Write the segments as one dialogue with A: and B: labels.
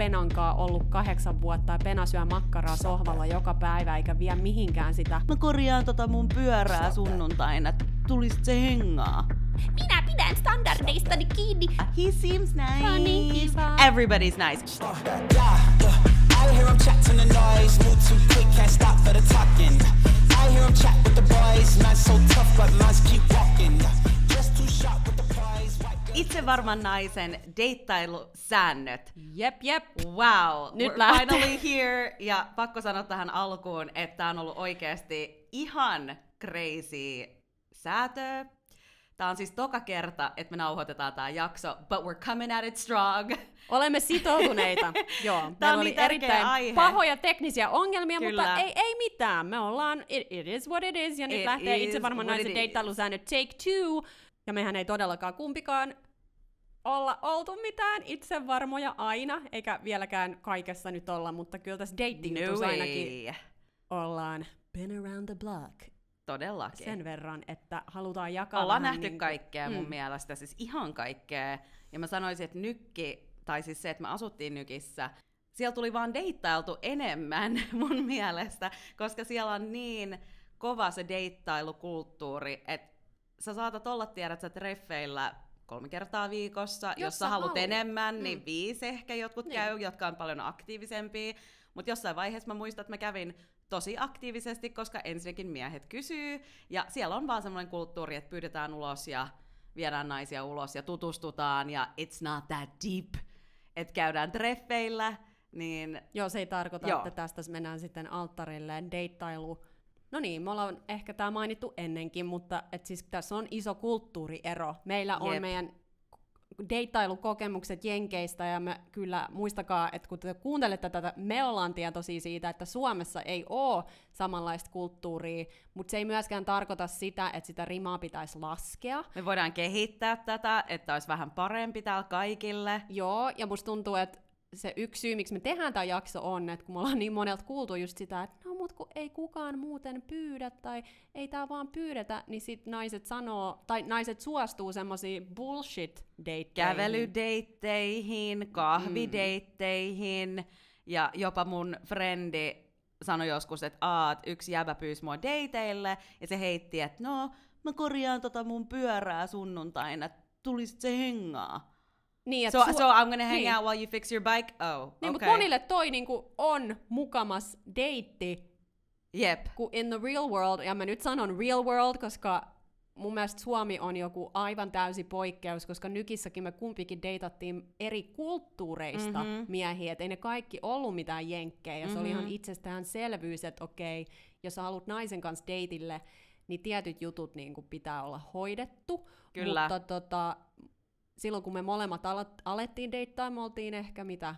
A: Penankaa ollut kahdeksan vuotta ja Pena syö makkaraa sohvalla joka päivä eikä vie mihinkään sitä.
B: Mä korjaan tota mun pyörää sunnuntaina. Tulis se hengaa.
A: Minä pidän standardeistani kiinni.
B: He seems nice.
A: Funny kiva.
B: Everybody's nice.
C: I hear him chat to the noise, move too quick, can't stop for the talking. I hear him chat with the boys, man so tough, but mans keep walking.
B: Itse varman naisen deittailusäännöt.
A: Jep, jep.
B: Wow,
A: Nyt
B: we're
A: lähtee.
B: finally here. Ja pakko sanoa tähän alkuun, että on ollut oikeasti ihan crazy säätö. Tää on siis toka kerta, että me nauhoitetaan tää jakso, but we're coming at it strong.
A: Olemme sitoutuneita. Joo, meillä
B: on
A: oli
B: niin
A: erittäin
B: aihe.
A: pahoja teknisiä ongelmia,
B: Kyllä.
A: mutta ei, ei mitään. Me ollaan, it, it is what it is, ja nyt
B: It
A: lähtee itse varmaan naisen
B: it
A: deittailusäännöt take two. Ja mehän ei todellakaan kumpikaan olla oltu mitään itsevarmoja aina, eikä vieläkään kaikessa nyt olla, mutta kyllä tässä dating
B: No
A: ainakin ollaan been around the block
B: Todellakin.
A: sen verran, että halutaan jakaa
B: Ollaan nähty
A: niin
B: kaikkea mun
A: Mm.
B: mielestä, siis ihan kaikkea. Ja mä sanoisin, että nykki, tai siis se, että me asuttiin nykissä, siellä tuli vaan deittailtu enemmän mun mielestä, koska siellä on niin kova se deittailukulttuuri, että sä saatat olla, tiedät sä, treffeillä kolme kertaa viikossa, jos, jos sä haluat
A: haluat.
B: enemmän, niin
A: Mm.
B: viisi ehkä jotkut
A: Niin.
B: käy, jotka on paljon aktiivisempia. Mutta jossain vaiheessa mä muistan, että mä kävin tosi aktiivisesti, koska ensinnäkin miehet kysyy, ja siellä on vaan semmoinen kulttuuri, että pyydetään ulos ja viedään naisia ulos ja tutustutaan, ja it's not that deep, että käydään treffeillä, niin
A: Joo, se ei tarkoita,
B: Joo.
A: että tästä mennään sitten alttarille deittailu. No niin, me ollaan ehkä tämä mainittu ennenkin, mutta et siis tässä on iso kulttuuriero. Meillä on
B: Jep.
A: meidän deittailukokemukset Jenkeistä ja me kyllä muistakaa, että kun te kuuntelette tätä, me ollaan tietoisia siitä, että Suomessa ei ole samanlaista kulttuuria, mutta se ei myöskään tarkoita sitä, että sitä rimaa pitäisi laskea.
B: me voidaan kehittää tätä, että olisi vähän parempi täällä kaikille.
A: Joo, ja musta tuntuu, että se yksi syy, miksi me tehdään tämä jakso on, että kun me ollaan niin monelta kuultu just sitä, että no mut kun ei kukaan muuten pyydä tai ei tää vaan pyydetä, niin sit naiset sanoo, tai naiset suostuu semmoisiin bullshit deitteihin.
B: Kävelydeitteihin, kahvideitteihin, ja jopa mun frendi sanoi joskus, että aat, yksi jäbä pyysi mua dateille, ja se heitti, että no, mä korjaan tota mun pyörää sunnuntaina, tulisit se hengaa.
A: Niin,
B: So,
A: su-
B: so I'm gonna hang
A: niin.
B: out while you fix your bike? Oh,
A: Niin,
B: okay.
A: mutta monille toi niinku on mukamas deitti,
B: Jep.
A: kun in the real world, ja mä nyt sanon real world, koska mun mielestä Suomi on joku aivan täysi poikkeus, koska nykissäkin me kumpikin deitattiin eri kulttuureista
B: Mhm.
A: mm-hmm. miehiä, et ei ne kaikki ollut mitään jenkkejä, ja se oli ihan
B: Mhm.
A: itsestäänselvyys, että okei, jos sä haluat naisen kanssa deitille, niin tietyt jutut niin kuin pitää olla hoidettu,
B: Kyllä.
A: mutta tota, silloin kun me molemmat alat, alettiin deittaa, me oltiin ehkä mitä,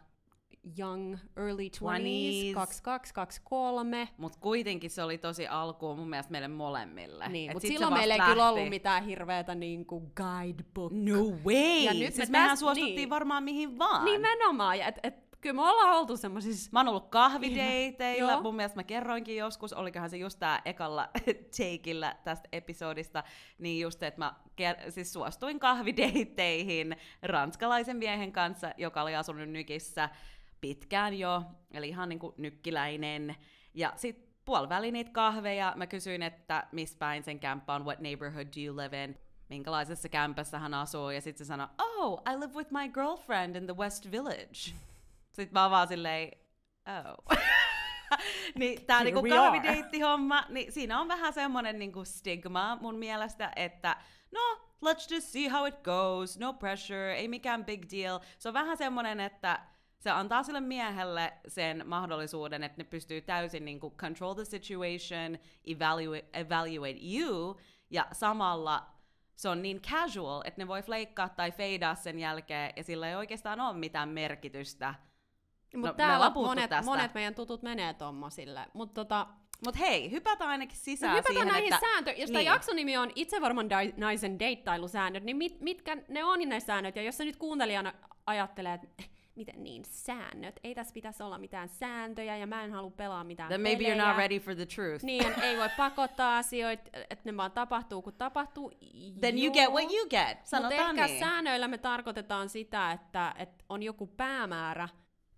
A: young, early 20s,
B: 20s.
A: 22, 23,
B: Mutta kuitenkin se oli tosi alkuun mun mielestä meille molemmille.
A: niin, mutta silloin meillä ei kyllä ollut mitään hirveätä niin kuin guidebook.
B: No way!
A: Ja nyt
B: siis
A: me
B: mehän
A: täs-
B: suostuttiin
A: niin.
B: varmaan mihin vaan.
A: Nimenomaan, ja et, et, kyllä me ollaan oltu semmoisissa...
B: Mä oon ollut kahvideiteillä,
A: Joo.
B: mun mielestä mä kerroinkin joskus, olikohan se just tää ekalla takeillä tästä episodista, niin just, että mä ker- siis suostuin kahvideitteihin ranskalaisen miehen kanssa, joka oli asunut Nykissä pitkään jo, eli ihan niinku nykkiläinen. Ja sit puoliväli niitä kahveja, mä kysyin, että missä päin sen kämppä on, what neighborhood do you live in, minkälaisessa kämpässä hän asuu, ja sitten se sanoi, oh, I live with my girlfriend in the West Village. Sitten mä oon vaan silleen, oh. niin tää
A: Here
B: niinku kahvideittihomma, niin siinä on vähän semmonen niinku stigma mun mielestä, että no, let's just see how it goes, no pressure, ei mikään big deal. Se on vähän semmonen, että se antaa sille miehelle sen mahdollisuuden, että ne pystyy täysin niinku control the situation, evaluate, evaluate you, ja samalla se on niin casual, että ne voi fleikkaa tai feidaa sen jälkeen, ja sillä ei oikeastaan ole mitään merkitystä.
A: Mutta
B: me
A: täällä monet,
B: tästä.
A: monet meidän tutut menee tommosille. Mutta tota,
B: Mut hei, hypätään ainakin
A: no
B: sisään
A: hypätään
B: siihen,
A: näihin
B: että...
A: sääntöihin. Jos tämä
B: niin.
A: jakson nimi on Itsevarman dai- naisen deittailusäännöt, niin mit, mitkä ne on ne säännöt? Ja jos sä nyt kuuntelijana ajattelee, että "Eh, miten niin säännöt? Ei tässä pitäisi olla mitään sääntöjä ja mä en halua pelaa mitään
B: Then maybe
A: pelejä.
B: you're not ready for the truth.
A: Niin, ei voi pakottaa asioita, että ne vaan tapahtuu kun tapahtuu.
B: Then you
A: Joo.
B: get what you get. Sanotaan
A: ehkä
B: niin.
A: säännöillä me tarkoitetaan sitä, että, että on joku päämäärä,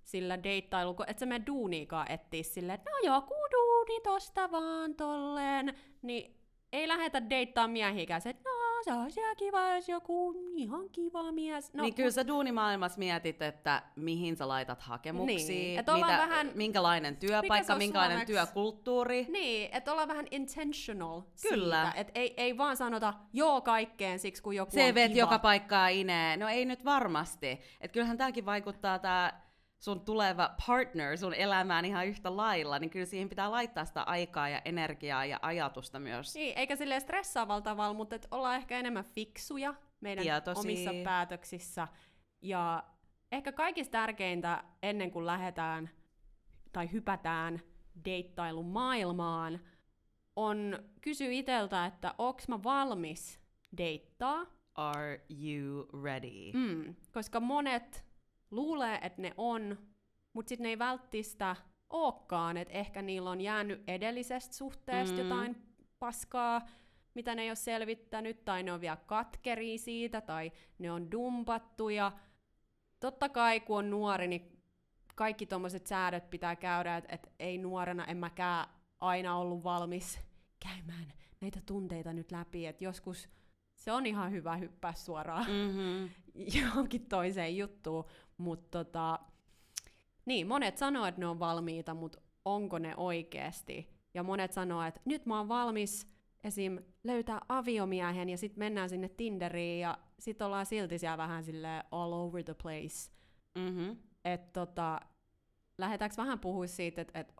A: sillä deittailu, että sä menet duuniikaan etsiä silleen, että no joku duuni tosta vaan tolleen, niin ei lähetä deittaa miehiä se, että no se on siellä kiva, jos joku ihan kiva mies. No,
B: niin kyllä sä duunimaailmassa mietit, että mihin sä laitat hakemuksia,
A: Niin,
B: mitä,
A: vähän-
B: minkälainen työpaikka,
A: on
B: minkälainen
A: suomeksi?
B: työkulttuuri.
A: Niin, että ollaan vähän intentional
B: Kyllä.
A: siitä, että ei, ei vaan sanota joo kaikkeen siksi, kun joku on
B: CV
A: kiva.
B: joka paikkaa inee. No ei nyt varmasti. Et kyllähän tämäkin vaikuttaa tää sun tuleva partner sun elämään ihan yhtä lailla, niin kyllä siihen pitää laittaa sitä aikaa ja energiaa ja ajatusta myös.
A: Niin, eikä silleen stressaavalla tavalla, mutta et ollaan ehkä enemmän fiksuja meidän
B: Tietoisia.
A: omissa päätöksissä. Ja ehkä kaikista tärkeintä ennen kuin lähdetään tai hypätään deittailun maailmaan, on kysyä iteltä, että onks mä valmis deittaa.
B: Are you ready?
A: Mm, koska monet luulee, että ne on, mutta sitten ne ei välttämättä ookaan, että ehkä niillä on jäänyt edellisestä suhteesta
B: mm.
A: jotain paskaa, mitä ne ei ole selvittänyt, tai ne on vielä katkeria siitä, tai ne on dumpattu, ja totta kai kun on nuori, niin kaikki tuommoiset säädöt pitää käydä, että et ei nuorena en mäkään aina ollut valmis käymään näitä tunteita nyt läpi, että joskus se on ihan hyvä hyppää suoraan
B: Mm-hmm.
A: johonkin toiseen juttuun, mutta tota, niin, monet sanoo, että ne on valmiita, mutta onko ne oikeasti? Ja monet sanoo, että nyt mä oon valmis esim. löytää aviomiehen ja sitten mennään sinne Tinderiin ja sitten ollaan silti siellä vähän sille all over the place.
B: Mm-hmm.
A: Että tota, lähdetäänkö vähän puhua siitä, että et,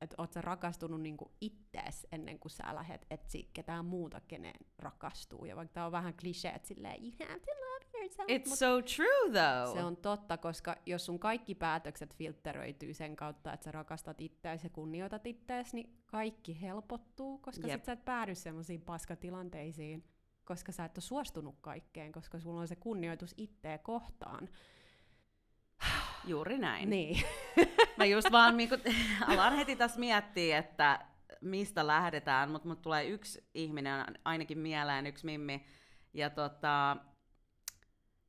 A: et oot sä rakastunut niinku ittees ennen kuin sä lähdet etsiä ketään muuta, keneen rakastuu. Ja vaikka tää on vähän klisee, että silleen, you have to love yourself.
B: It's
A: mut
B: so true though.
A: se on totta, koska jos sun kaikki päätökset filtteröityy sen kautta, että sä rakastat ittees ja kunnioitat ittees, niin kaikki helpottuu, koska
B: Jep.
A: sit sä et päädy semmoisiin paskatilanteisiin, koska sä et ole suostunut kaikkeen, koska sulla on se kunnioitus itteä kohtaan.
B: Juuri näin.
A: Niin.
B: Mä just vaan niinku, alan heti tässä miettiä, että mistä lähdetään, mutta mut tulee yksi ihminen ainakin mieleen, yksi mimmi. Ja tota,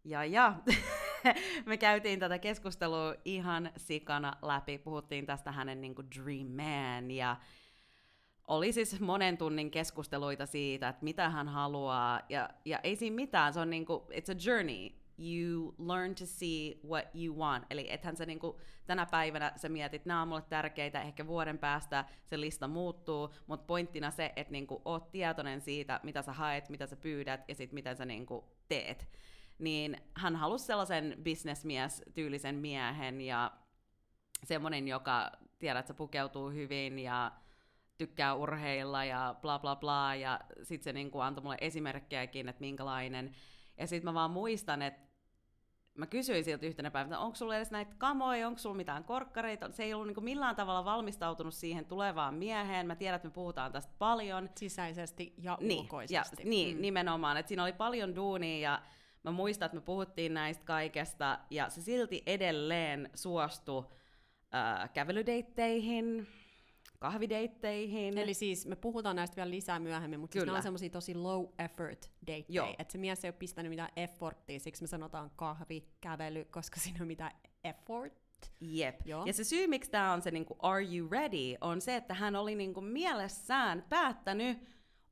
B: ja ja, me käytiin tätä keskustelua ihan sikana läpi, puhuttiin tästä hänen niinku dream man ja oli siis monen tunnin keskusteluita siitä, että mitä hän haluaa, ja, ja ei siinä mitään, se on niinku, it's a journey. You learn to see what you want. Eli ethän sä niinku, tänä päivänä sä mietit, nämä on mulle tärkeitä, ehkä vuoden päästä se lista muuttuu, mutta pointtina se, että niinku, oot tietoinen siitä, mitä sä haet, mitä sä pyydät, ja sit miten sä niinku, teet. Niin hän halusi sellaisen bisnesmies-tyylisen miehen, ja semmonen, joka, tiedät, sä pukeutuu hyvin, ja tykkää urheilla ja bla bla bla, ja sit se niinku antoi mulle esimerkkejäkin, että minkälainen. Ja sit mä vaan muistan, että mä kysyin siltä yhtenä päivänä, onko sulla edes näitä kamoja, onko sulla mitään korkkareita. Se ei ollut niinku millään tavalla valmistautunut siihen tulevaan mieheen. Mä tiedän, että me puhutaan tästä paljon.
A: Sisäisesti ja
B: Niin, ja,
A: ulkoisesti.
B: niin nimenomaan. Että siinä oli paljon duunia ja mä muistan, että me puhuttiin näistä kaikesta ja se silti edelleen suostui äh, kävelydeitteihin, kahvideitteihin.
A: Eli siis me puhutaan näistä vielä lisää myöhemmin, mutta siis nämä on semmoisia tosi low effort datteja. Että se mies ei ole pistänyt mitään efforttia, siksi me sanotaan kahvi, kävely, koska siinä on mitään effort.
B: Jep.
A: Joo.
B: Ja se syy, miksi tämä on se niinku, are you ready, on se, että hän oli niinku mielessään päättänyt,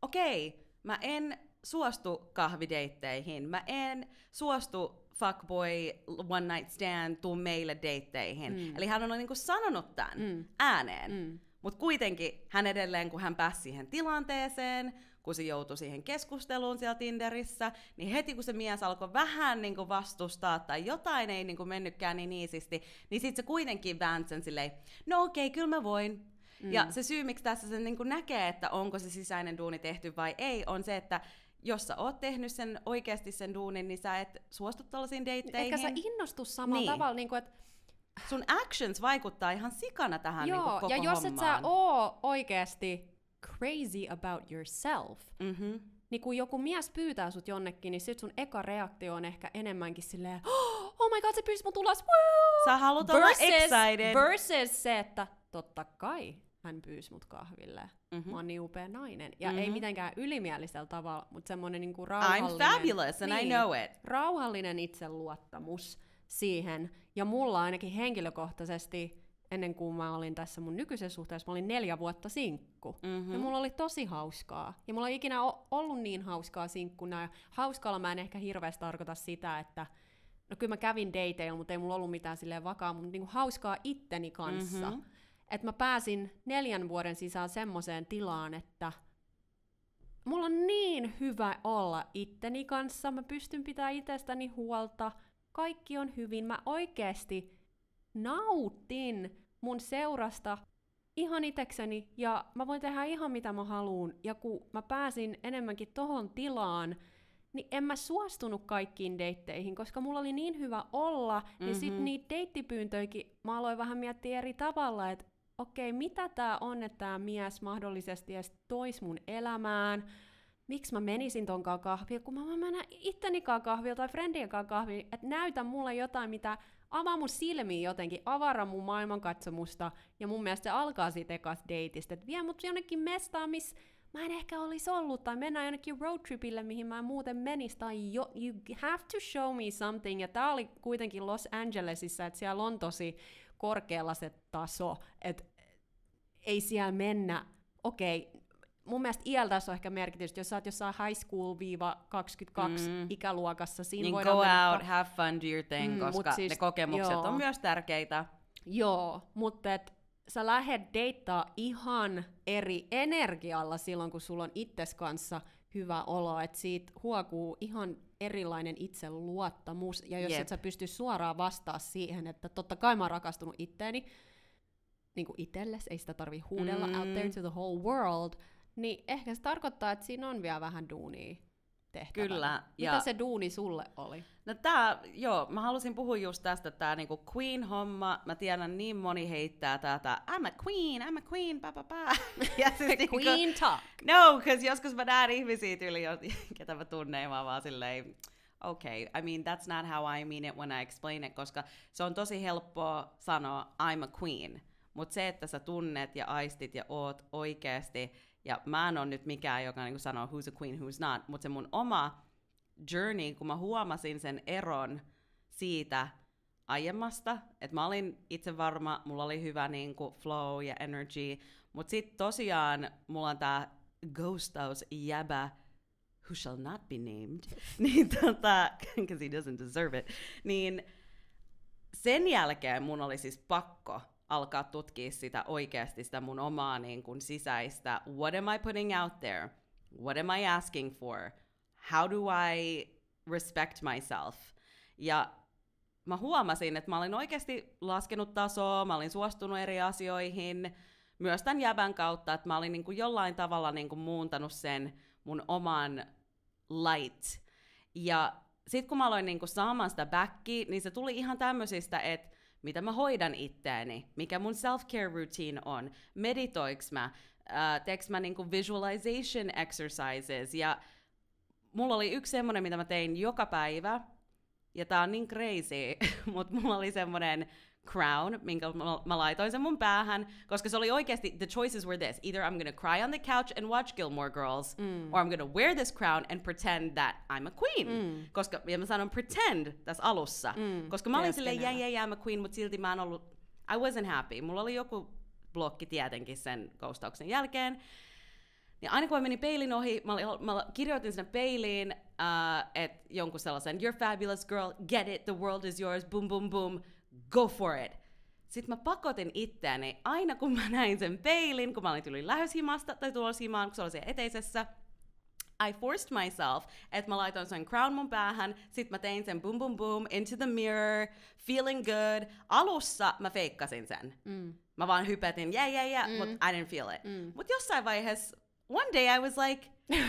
B: okei, okay, mä en suostu kahvideitteihin, mä en suostu fuckboy, one night stand, tuu meille deitteihin. Mm. Eli hän on niinku sanonut tämän mm. ääneen. Mm. Mutta kuitenkin hän edelleen, kun hän pääsi siihen tilanteeseen, kun se joutui siihen keskusteluun siellä Tinderissä, niin heti kun se mies alkoi vähän niin kuin vastustaa tai jotain ei niin kuin mennytkään niin iisisti, niin sitten se kuitenkin väänsi sen silleen, no okei, okay, kyllä mä voin. Mm. Ja se syy, miksi tässä sen niin kuin näkee, että onko se sisäinen duuni tehty vai ei, on se, että jos sä oot tehnyt sen oikeasti sen duunin, niin sä et suostu tällaisiin deitteihin.
A: Eikä sä innostu samalla
B: Niin.
A: tavalla, niin kuin, että
B: Sun actions vaikuttaa ihan sikana tähän niin
A: Joo,
B: koko
A: ja jos et sä
B: hommaan.
A: oo oikeasti crazy about yourself,
B: Mm-hmm.
A: niin kun joku mies pyytää sut jonnekin, niin sit sun eka reaktio on ehkä enemmänkin silleen, oh my god, se pyysi mut ulos, woo!
B: Sä haluat olla excited.
A: versus se, että totta kai hän pyysi mut kahville.
B: Mhm.
A: Mm-hmm. Mä oon niin upea nainen. Ja
B: Mhm.
A: ei mitenkään ylimielisellä tavalla, mutta semmonen niinku
B: I'm
A: rauhallinen...
B: fabulous and I know it.
A: Rauhallinen itseluottamus siihen. Ja mulla ainakin henkilökohtaisesti, ennen kuin mä olin tässä mun nykyisessä suhteessa, mä olin neljä vuotta sinkku. Mm-hmm. Ja mulla oli tosi hauskaa. Ja mulla ei ikinä ollut niin hauskaa sinkkuna. Ja hauskalla mä en ehkä hirveästi tarkoita sitä, että no kyllä mä kävin dateilla, mutta ei mulla ollut mitään silleen vakaa, mutta niinku hauskaa itteni kanssa.
B: Mhm.
A: Että mä pääsin neljän vuoden sisään semmoiseen tilaan, että mulla on niin hyvä olla itteni kanssa, mä pystyn pitämään itsestäni huolta, kaikki on hyvin, mä oikeesti nautin mun seurasta ihan itekseni ja mä voin tehdä ihan mitä mä haluun. Ja kun mä pääsin enemmänkin tohon tilaan, niin en mä suostunut kaikkiin deitteihin, koska mulla oli niin hyvä olla, mm-hmm. ja sit
B: Mhm.
A: niitä deittipyyntöikin mä aloin vähän miettiä eri tavalla, että okei, mitä tää on, että tää mies mahdollisesti edes tois mun elämään, miksi mä menisin tonkaan kahville, kun mä voin mennä ittenikaan kahville tai friendienkaan kahville, että näytä mulle jotain, mitä avaa mun silmiä jotenkin, avara mun maailmankatsomusta, ja mun mielestä se alkaa siitä ekasta dateista, että vie mut jonnekin mestaan, missä mä en ehkä olisi ollut, tai mennään jonnekin roadtripille, mihin mä en muuten menis, tai jo, you have to show me something, ja tää oli kuitenkin Los Angelesissa, että siellä on tosi korkealla se taso, että ei siellä mennä, okei, mun mielestä iällä tässä on ehkä merkitystä, jos sä oot jossain high school-22
B: Mm.
A: ikäluokassa, siinä
B: Niin
A: voidaan
B: go
A: mennä
B: out, have fun, do your thing,
A: Mm,
B: koska
A: siis-
B: ne kokemukset
A: joo.
B: on myös tärkeitä.
A: Joo, mutta et sä lähet deittaa ihan eri energialla silloin, kun sulla on itses kanssa hyvä olo, että siitä huokuu ihan erilainen itseluottamus, ja jos
B: Jep.
A: et sä pysty suoraan vastaa siihen, että totta kai mä oon rakastunut itteeni, niin kuin itelles, ei sitä tarvi huudella mm. out there to the whole world, niin ehkä se tarkoittaa, että siinä on vielä vähän duunia tehtävänä.
B: Kyllä,
A: Mitä
B: ja-
A: se duuni sulle oli?
B: No tää, joo, mä halusin puhua just tästä, tää niinku queen-homma, mä tiedän niin moni heittää tätä, I'm a queen, I'm a queen, pa pa pa. Ja siis niinku-
A: Queen talk!
B: No, koska joskus mä näen ihmisiä tyyli, ketä mä tunnen, ja mä oon vaan silleen, okay, I mean, that's not how I mean it when I explain it, koska se on tosi helppoa sanoa I'm a queen, mutta se, että sä tunnet ja aistit ja oot oikeasti, ja mä en ole nyt mikään, joka niinku sanoo who's a queen, who's not, mutta se mun oma journey, kun mä huomasin sen eron siitä aiemmasta, että mä olin itse varma, mulla oli hyvä niinku flow ja energy, mutta sitten tosiaan mulla on tää ghostaus jäbä, who shall not be named, niin tota, because he doesn't deserve it, niin sen jälkeen mun oli siis pakko alkaa tutkia sitä oikeasti, sitä mun omaa niin kuin sisäistä, what am I putting out there, what am I asking for, how do I respect myself, ja mä huomasin, että mä olin oikeasti laskenut tasoa, mä olin suostunut eri asioihin, myös tämän jäbän kautta, että mä olin niin kuin jollain tavalla niin kuin muuntanut sen mun oman light. Ja sitten kun mä aloin niin kuin saamaan sitä backia, niin se tuli ihan tämmöisistä, että mitä mä hoidan itteeni, mikä mun self-care routine on, meditoiks mä, teeks mä niinku visualization exercises, ja mulla oli yksi semmonen, mitä mä tein joka päivä, ja tää on niin crazy, mutta mulla oli semmonen crown, minkä mä, mä laitoin sen mun päähän, koska se oli oikeasti, the choices were this, either I'm gonna cry on the couch and watch Gilmore Girls, mm. or I'm gonna wear this crown and pretend that I'm a queen. Mm. Koska, ja mä sanon pretend tässä alussa, mm. koska mä olin silleen, yeah, yeah, I'm a queen, mutta silti mä en ollut, I wasn't happy. Mulla oli joku blokki tietenkin sen ghostauksen jälkeen. Ja aina kun mä menin peilin ohi, mä, mä kirjoitin sinne peiliin, uh, että jonkun sellaisen, you're fabulous girl, get it, the world is yours, boom, boom, boom, go for it. Sitten mä pakotin itseäni, aina kun mä näin sen peilin, kun mä olin tuli lähöshimasta tai tulossa himaan, kun se oli siellä eteisessä, I forced myself, että mä laitoin sen crown mun päähän, sit mä tein sen boom boom boom into the mirror, feeling good. Alussa mä feikkasin sen. Mm. Mä vaan hypetin, yeah, yeah, yeah, mm. but I didn't feel it. Mm. Mut jossain vaiheessa, one day I was like,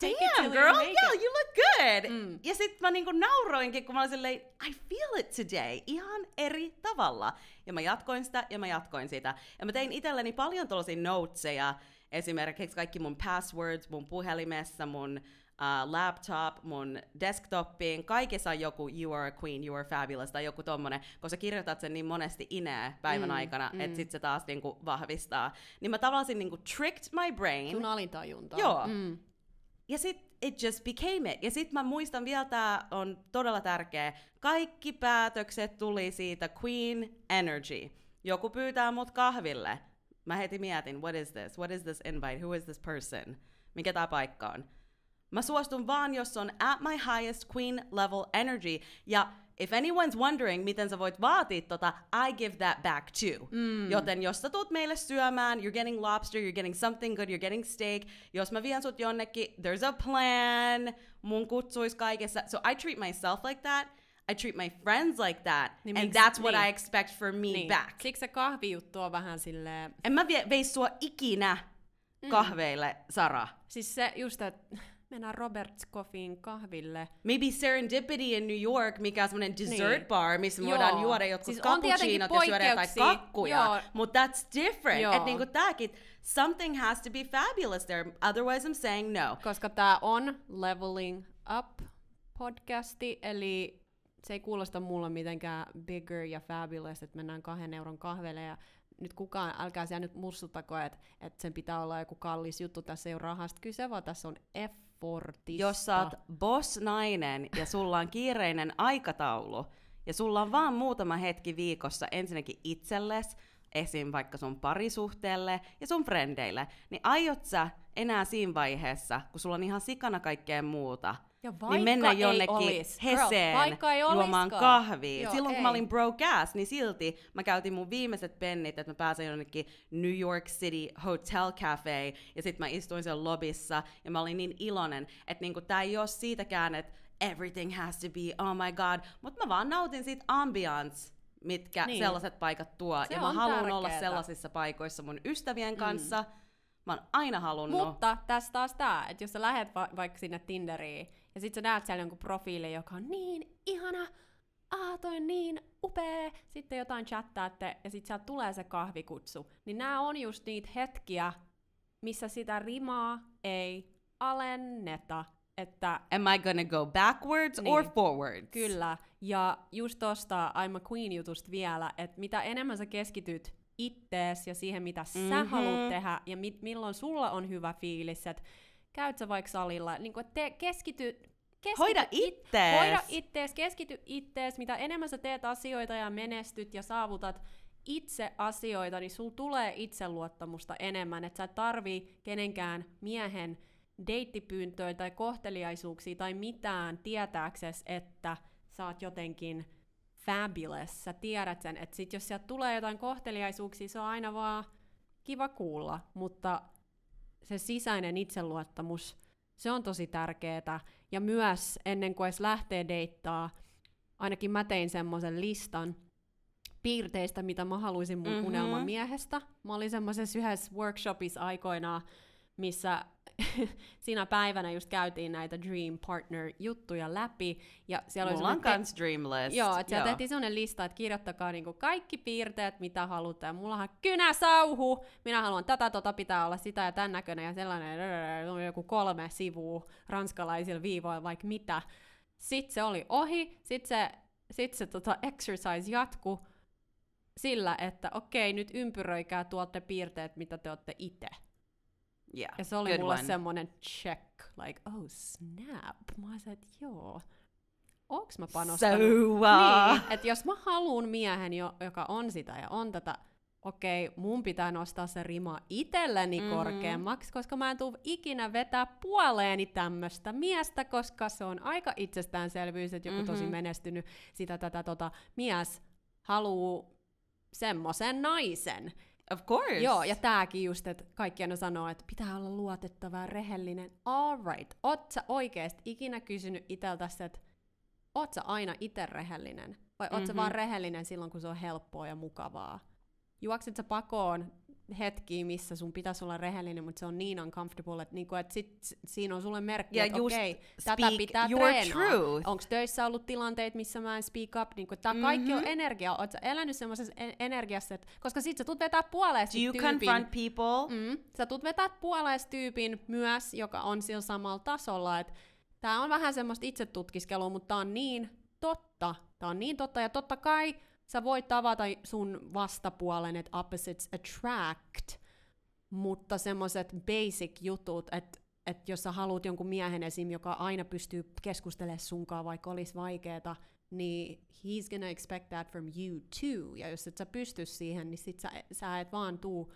A: Take it till
B: damn girl, yeah,
A: it."
B: you good. Mm. Ja sit mä niinku nauroinkin, kun mä olin silleen, I feel it today, ihan eri tavalla. Ja mä jatkoin sitä, ja mä jatkoin sitä. Ja mä tein itselleni paljon tuollaisia noteseja, esimerkiksi kaikki mun passwords, mun puhelimessa, mun uh, laptop, mun desktopiin, kaikessa on joku you are a queen, you are fabulous tai joku tommonen, koska sä kirjoitat sen niin monesti inää päivän mm, aikana, mm. että sit se taas niinku vahvistaa. Niin mä tavallaan niinku tricked my brain.
A: Sun alitajunta.
B: Joo.
A: Mm.
B: Ja sit it just became it. Ja sit mä muistan vielä, tää on todella tärkeä, kaikki päätökset tuli siitä Queen Energy. Joku pyytää mut kahville. Mä heti mietin, what is this? What is this invite? Who is this person? Mikä tää paikka on? Mä suostun vaan, jos on at my highest queen level energy. Ja if anyone's wondering, miten sä voit vaatia tota, I give that back too. Mm. Joten jos sä tuut meille syömään, you're getting lobster, you're getting something good, you're getting steak. Jos mä vien sut jonnekin, there's a plan. Mun kutsuis kaikessa. So I treat myself like that. I treat my friends like that.
A: Niin
B: and
A: miksi-
B: that's what
A: niin.
B: I expect for me
A: Niin.
B: back.
A: Siksi se kahvijuttu on vähän silleen...
B: En mä vie, veis sua ikinä
A: Mm.
B: kahveille, Sara.
A: Siis se just, että mennään Robert Scoffin kahville.
B: Maybe Serendipity in New York, mikä on semmonen dessert
A: Niin.
B: bar, missä me voidaan juoda jotkut
A: Siis
B: cappuccinot ja syödä jotain kakkuja. Mutta that's different.
A: Joo.
B: Et niinku tääkin, something has to be fabulous there, otherwise I'm saying no.
A: Koska tää on Leveling Up podcasti, eli se ei kuulosta mulle mitenkään bigger ja fabulous, että mennään kahden euron kahvelle ja nyt kukaan, älkää siellä nyt mussuttako, että, että sen pitää olla joku kallis juttu, tässä ei ole rahasta kyse, vaan tässä on effortista.
B: Jos sä oot boss-nainen ja sulla on kiireinen aikataulu, ja sulla on vaan muutama hetki viikossa ensinnäkin itselles, esim. vaikka sun parisuhteelle ja sun frendeille, niin aiot sä enää siinä vaiheessa, kun sulla on ihan sikana kaikkea muuta,
A: Ja
B: niin
A: vaikka
B: mennä
A: ei
B: jonnekin
A: olis. Girl,
B: Heseen
A: vaikka ei
B: juomaan kahvia.
A: Joo,
B: Silloin kun
A: ei.
B: mä olin broke ass, niin silti mä käytin mun viimeiset pennit, että mä pääsen jonnekin New York City Hotel Cafe, ja sit mä istuin siellä lobissa, ja mä olin niin iloinen, että niinku tää ei oo siitäkään, että everything has to be, oh my god, mutta mä vaan nautin siitä ambiance, mitkä
A: Niin.
B: niin. sellaiset paikat tuo.
A: Se
B: ja mä haluan olla
A: tärkeetä.
B: sellaisissa paikoissa mun ystävien kanssa. Mä oon aina halunnut.
A: Mutta tässä taas tää, että jos sä lähet va- vaikka sinne Tinderiin, ja sit sä näet siellä jonkun profiili, joka on niin ihana, aa toi on niin upea, sitten jotain chattaatte, ja sit sieltä tulee se kahvikutsu, niin nämä on just niitä hetkiä, missä sitä rimaa ei alenneta, että
B: Am I gonna go backwards
A: Niin.
B: or forwards?
A: Kyllä, ja just tosta I'm a Queen-jutusta vielä, että mitä enemmän sä keskityt ittees ja siihen, mitä sä
B: Mhm.
A: haluat tehdä, ja mi- milloin sulla on hyvä fiilis, että käyt sä vaikka salilla, niin kun te keskity, keskity
B: Hoida ittees.
A: Hoida ittees, keskity ittees, mitä enemmän sä teet asioita ja menestyt ja saavutat itse asioita, niin sul tulee itseluottamusta enemmän, että sä et tarvii kenenkään miehen deittipyyntöä tai kohteliaisuuksia tai mitään tietääksesi, että sä oot jotenkin fabulous. Sä tiedät sen, että sit jos sieltä tulee jotain kohteliaisuuksia, se on aina vaan kiva kuulla, mutta se sisäinen itseluottamus, se on tosi tärkeää. Ja myös ennen kuin edes lähtee deittaa, ainakin mä tein semmoisen listan piirteistä, mitä mä haluaisin mun
B: Mhm.
A: mm-hmm. unelmamiehestä. Mä olin semmoisessa yhdessä workshopissa aikoinaan, missä siinä päivänä just käytiin näitä Dream Partner-juttuja läpi. Ja siellä oli
B: Mulla on
A: semmoinen
B: kans dream list.
A: Joo, että siellä tehtiin sellainen lista, että kirjoittakaa niinku kaikki piirteet, mitä haluatte. Ja mullahan kynäsauhu, minä haluan tätä, tota pitää olla sitä ja tämän näköinen ja sellainen, on joku kolme sivua ranskalaisilla viivoilla, vaikka mitä. Sitten se oli ohi, sitten se, sit se tota exercise jatku sillä, että okei, nyt ympyröikää tuotte piirteet, mitä te olette itse.
B: Yeah,
A: Ja se oli
B: good
A: mulle
B: one.
A: semmonen check, like, oh snap. Mä olisin, että joo, onks mä panostanut?
B: So, uh,
A: Niin, että jos mä haluan miehen, jo, joka on sitä ja on tätä, okei, mun pitää nostaa se rima itselleni
B: Mhm.
A: mm-hmm. korkeammaksi, koska mä en tuu ikinä vetää puoleeni tämmöstä miestä, koska se on aika itsestäänselvyys, että joku mm-hmm. tosi menestynyt sitä tätä tota, mies haluu semmoisen naisen.
B: Of course.
A: Joo, ja tääkin just, että kaikki aina sanoo, että pitää olla luotettava ja rehellinen. All right. Oot sä oikeesti ikinä kysynyt iteltäsi, että oot sä aina itse rehellinen? Vai oot sä
B: Mhm.
A: vaan rehellinen silloin, kun se on helppoa ja mukavaa? Juokset sä pakoon hetkiä, missä sun pitäisi olla rehellinen, mutta se on niin uncomfortable, että, niinku, että sit, siinä on sulle merkki,
B: Ja
A: että okei, tätä
B: speak
A: pitää treenaa. Onko töissä ollut tilanteita, missä mä en speak up? Niinku, Tämä kaikki on energia. Oot sä elänyt semmoisessa en- energiassa, että, koska sit sä tulet vetää puoleen
B: Do you
A: tyypin.
B: confront people?
A: Mm, sä tulet vetää puoleen tyypin myös, joka on sillä samalla tasolla. Että tää on vähän semmoista itsetutkiskelua, mutta tää on niin totta. Tää on niin totta, ja totta kai sä voit tavata sun vastapuolen, että opposites attract, mutta semmoiset basic jutut, että että jos sä haluat jonkun miehen esim, joka aina pystyy keskustelemaan sunkaan, vaikka olisi vaikeeta, niin he's gonna expect that from you too. Ja jos et sä pysty siihen, niin sit sä, sä et vaan tuu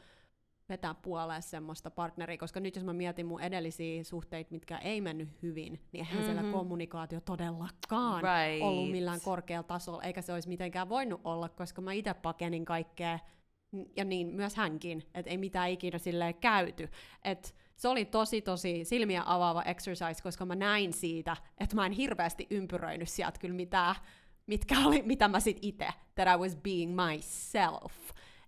A: vetää puoleen semmoista partneria, koska nyt jos mä mietin mun edellisiä suhteita, mitkä ei mennyt hyvin, niin eihän mm-hmm. siellä kommunikaatio todellakaan
B: Right.
A: ollut millään korkealla tasolla, eikä se olisi mitenkään voinut olla, koska mä itse pakenin kaikkea, ja niin myös hänkin, että ei mitään ikinä silleen käyty. Et se oli tosi tosi silmiä avaava exercise, koska mä näin siitä, että mä en hirveästi ympyröinyt sieltä kyllä mitään, mitkä oli, mitä mä sit itse, that I was being myself.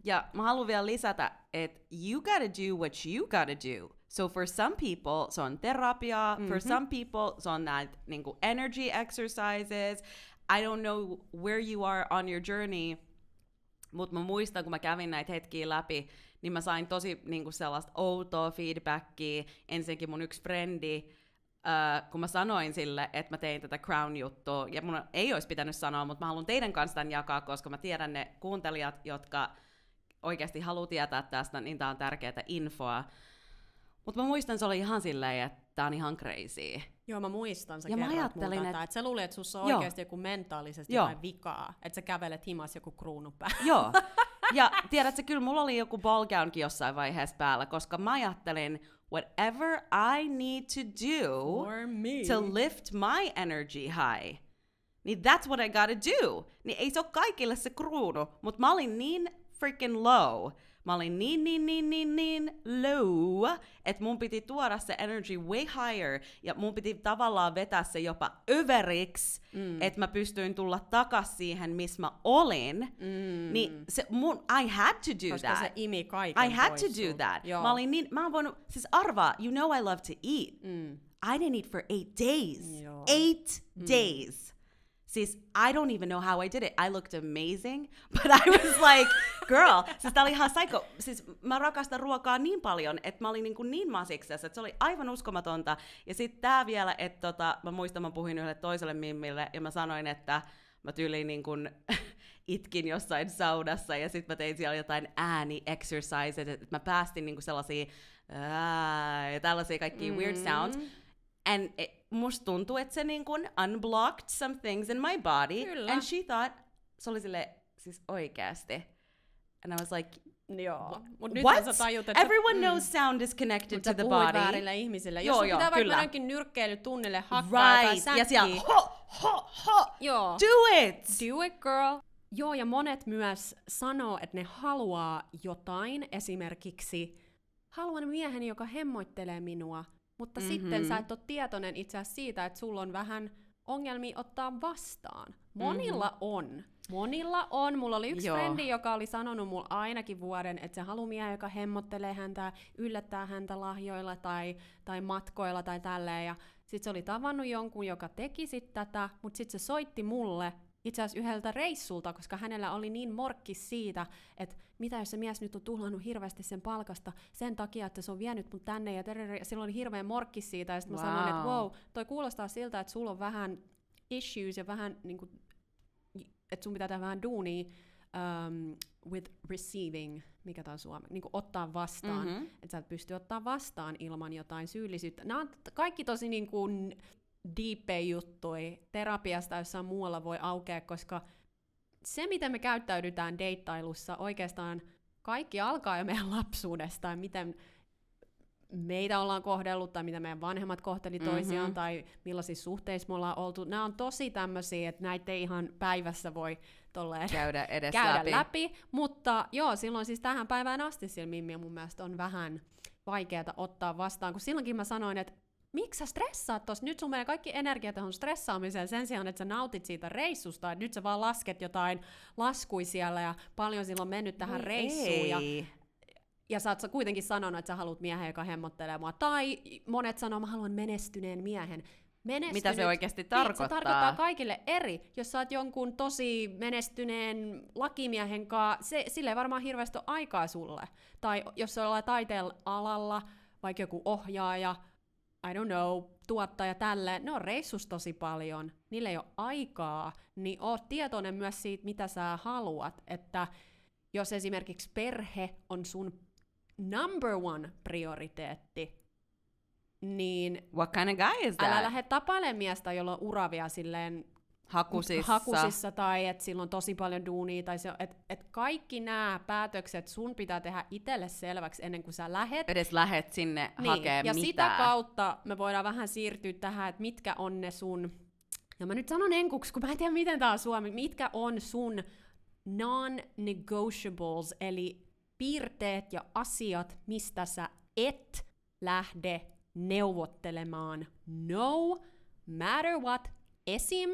B: Ja mä haluan vielä lisätä, että you gotta do what you gotta do. So for some people se on terapiaa, mm-hmm. for some people se on näitä niinku energy exercises. I don't know where you are on your journey, mutta mä muistan, kun mä kävin näitä hetkiä läpi, niin mä sain tosi niinku sellaista outoa feedbackia. Ensinnäkin mun yksi frendi, Uh, kun mä sanoin sille, että mä tein tätä Crown-juttua, ja mun ei olisi pitänyt sanoa, mutta mä haluan teidän kanssa tämän jakaa, koska mä tiedän ne kuuntelijat, jotka oikeasti haluaa tietää tästä, niin tää on tärkeää infoa. Mutta mä muistan, se oli ihan silleen, että tää on ihan crazy.
A: Joo, mä muistan, sä
B: Ja mä ajattelin, että-
A: että... sä luulit, että sussa on
B: Joo.
A: oikeasti joku mentaalisesti
B: Joo.
A: jotain vikaa, että sä kävelet himas joku kruunu päällä.
B: Joo. Ja tiedätkö, kyllä mulla oli joku ballgownkin jossain vaiheessa päällä, koska mä ajattelin, whatever I need to do to lift my energy high, niin that's what I gotta do. Niin ei se ole kaikille se kruunu, mutta mä olin niin freaking low. Mä olin niin, niin, niin, niin, niin low, että mun piti tuoda se energy way higher, ja mun piti tavallaan vetää se jopa överiksi, mm. että mä pystyin tulla takas siihen, missä mä olin. Mm. Niin se mun, I had to do
A: Koska
B: that.
A: se imi kaiken
B: I had to do that.
A: Joo.
B: Mä olin niin, mä oon voinut, siis arvaa, you know I love to eat.
A: Mm.
B: I didn't eat for eight days.
A: Joo.
B: Eight
A: Mm.
B: days. Siis I don't even know how I did it. I looked amazing, but I was like, girl, siis tää oli ihan psycho. Siis mä rakastan ruokaa niin paljon, että mä olin niin, kuin niin masiksessa, että se oli aivan uskomatonta. Ja sitten tää vielä, että tota, mä muistan, mä puhuin yhdelle toiselle mimmille, ja mä sanoin, että mä tyyliin niin kuin itkin jossain saunassa, ja sitten mä tein siellä jotain ääni exercises, että mä päästin niin kuin sellaisia ää, ja tällaisia kaikkia mm. weird sounds. And it, musta tuntuu, että se niin kuin unblocked some things in my body.
A: Kyllä.
B: And she thought, se oli sille siis oikeasti. And I was like,
A: Joo. Mut nyt
B: what?
A: sä tajut, että
B: Everyone knows sound is connected
A: Mut
B: to the body.
A: väärille ihmisille.
B: Joo,
A: Jos
B: joo,
A: pitää vaikka jonkin nyrkkeilytunnille hakkaa tai
B: Right. Ja siellä,
A: säkkiä.
B: ho, ho, ho,
A: Joo.
B: do it!
A: Do it, girl. Joo, ja monet myös sanoo, että ne haluaa jotain, esimerkiksi haluan miehen, joka hemmoittelee minua, mutta mm-hmm. sitten sä et ole tietoinen itse asiassa siitä, että sulla on vähän ongelmia ottaa vastaan. Monilla mm-hmm. on. Monilla on. Mulla oli yksi
B: Joo.
A: frendi, joka oli sanonut mulle ainakin vuoden, että se haluaa miehen, joka hemmottelee häntä, yllättää häntä lahjoilla tai, tai matkoilla tai tälleen. Ja sitten se oli tavannut jonkun, joka teki sit tätä, mutta sitten se soitti mulle itse asiassa yhdeltä reissulta, koska hänellä oli niin morkkis siitä, että mitä jos se mies nyt on tuhlannut hirveästi sen palkasta sen takia, että se on vienyt mut tänne ja tereri, ja silloin oli hirveän morkkis siitä, ja sitten mä sanoin, että
B: Wow.
A: wow, toi kuulostaa siltä, että sulla on vähän issues ja vähän niin kuin, että sun pitää tehdä vähän duunia um, with receiving, mikä tämä on suomi, niin ottaa vastaan,
B: Mhm.
A: mm-hmm. että sä et pysty ottaa vastaan ilman jotain syyllisyyttä. Nämä on kaikki tosi niin kuin deepejä juttuja terapiasta jossain muualla voi aukea, koska se, miten me käyttäydytään deittailussa, oikeastaan kaikki alkaa jo meidän lapsuudesta, ja miten meitä ollaan kohdellut, tai mitä meidän vanhemmat kohteli toisiaan,
B: Mhm.
A: tai millaisissa suhteissa me ollaan oltu. Nämä on tosi tämmöisiä, että näitä ei ihan päivässä voi tolleen
B: Käydä edes
A: käydä
B: läpi.
A: läpi. Mutta joo, silloin siis tähän päivään asti sillä Mimmiä mun mielestä on vähän vaikeaa ottaa vastaan, kun silloinkin mä sanoin, että miksi sä stressaat tossa? Nyt sun menee kaikki energia tuohon stressaamiseen sen sijaan, että sä nautit siitä reissusta, että nyt sä vaan lasket jotain laskui siellä ja paljon silloin mennyt tähän
B: Voi
A: reissuun ja ja sä oot sä kuitenkin sanonut, että sä haluat miehen, joka hemmottelee mua. Tai monet sanoo, mä haluan menestyneen miehen. Menestynyt,
B: Mitä se oikeasti
A: Niin,
B: tarkoittaa?
A: se tarkoittaa kaikille eri. Jos sä oot jonkun tosi menestyneen lakimiehen kanssa, se, sille ei varmaan hirveästi ole aikaa sulle. Tai jos sä ollaan taiteen alalla, vaikka joku ohjaaja, I don't know, tuottaja tälleen, ne on reissus tosi paljon, niille ei ole aikaa, niin oot tietoinen myös siitä, mitä sä haluat, että jos esimerkiksi perhe on sun number one prioriteetti, niin
B: What kind of guy is that?
A: älä lähde tapailemaan miestä, jolla on uravia silleen
B: Hakusissa.
A: hakusissa tai että sillä on tosi paljon duunia, tai se, että et kaikki nämä päätökset sun pitää tehdä itselle selväksi ennen kuin sä lähet.
B: Edes lähet sinne
A: Niin,
B: hakee
A: ja
B: mitään.
A: sitä kautta me voidaan vähän siirtyä tähän, että mitkä on ne sun, ja mä nyt sanon enkuksi, kun mä en tiedä miten tää on suomi, mitkä on sun non-negotiables, eli piirteet ja asiat, mistä sä et lähde neuvottelemaan. No matter what. Esim.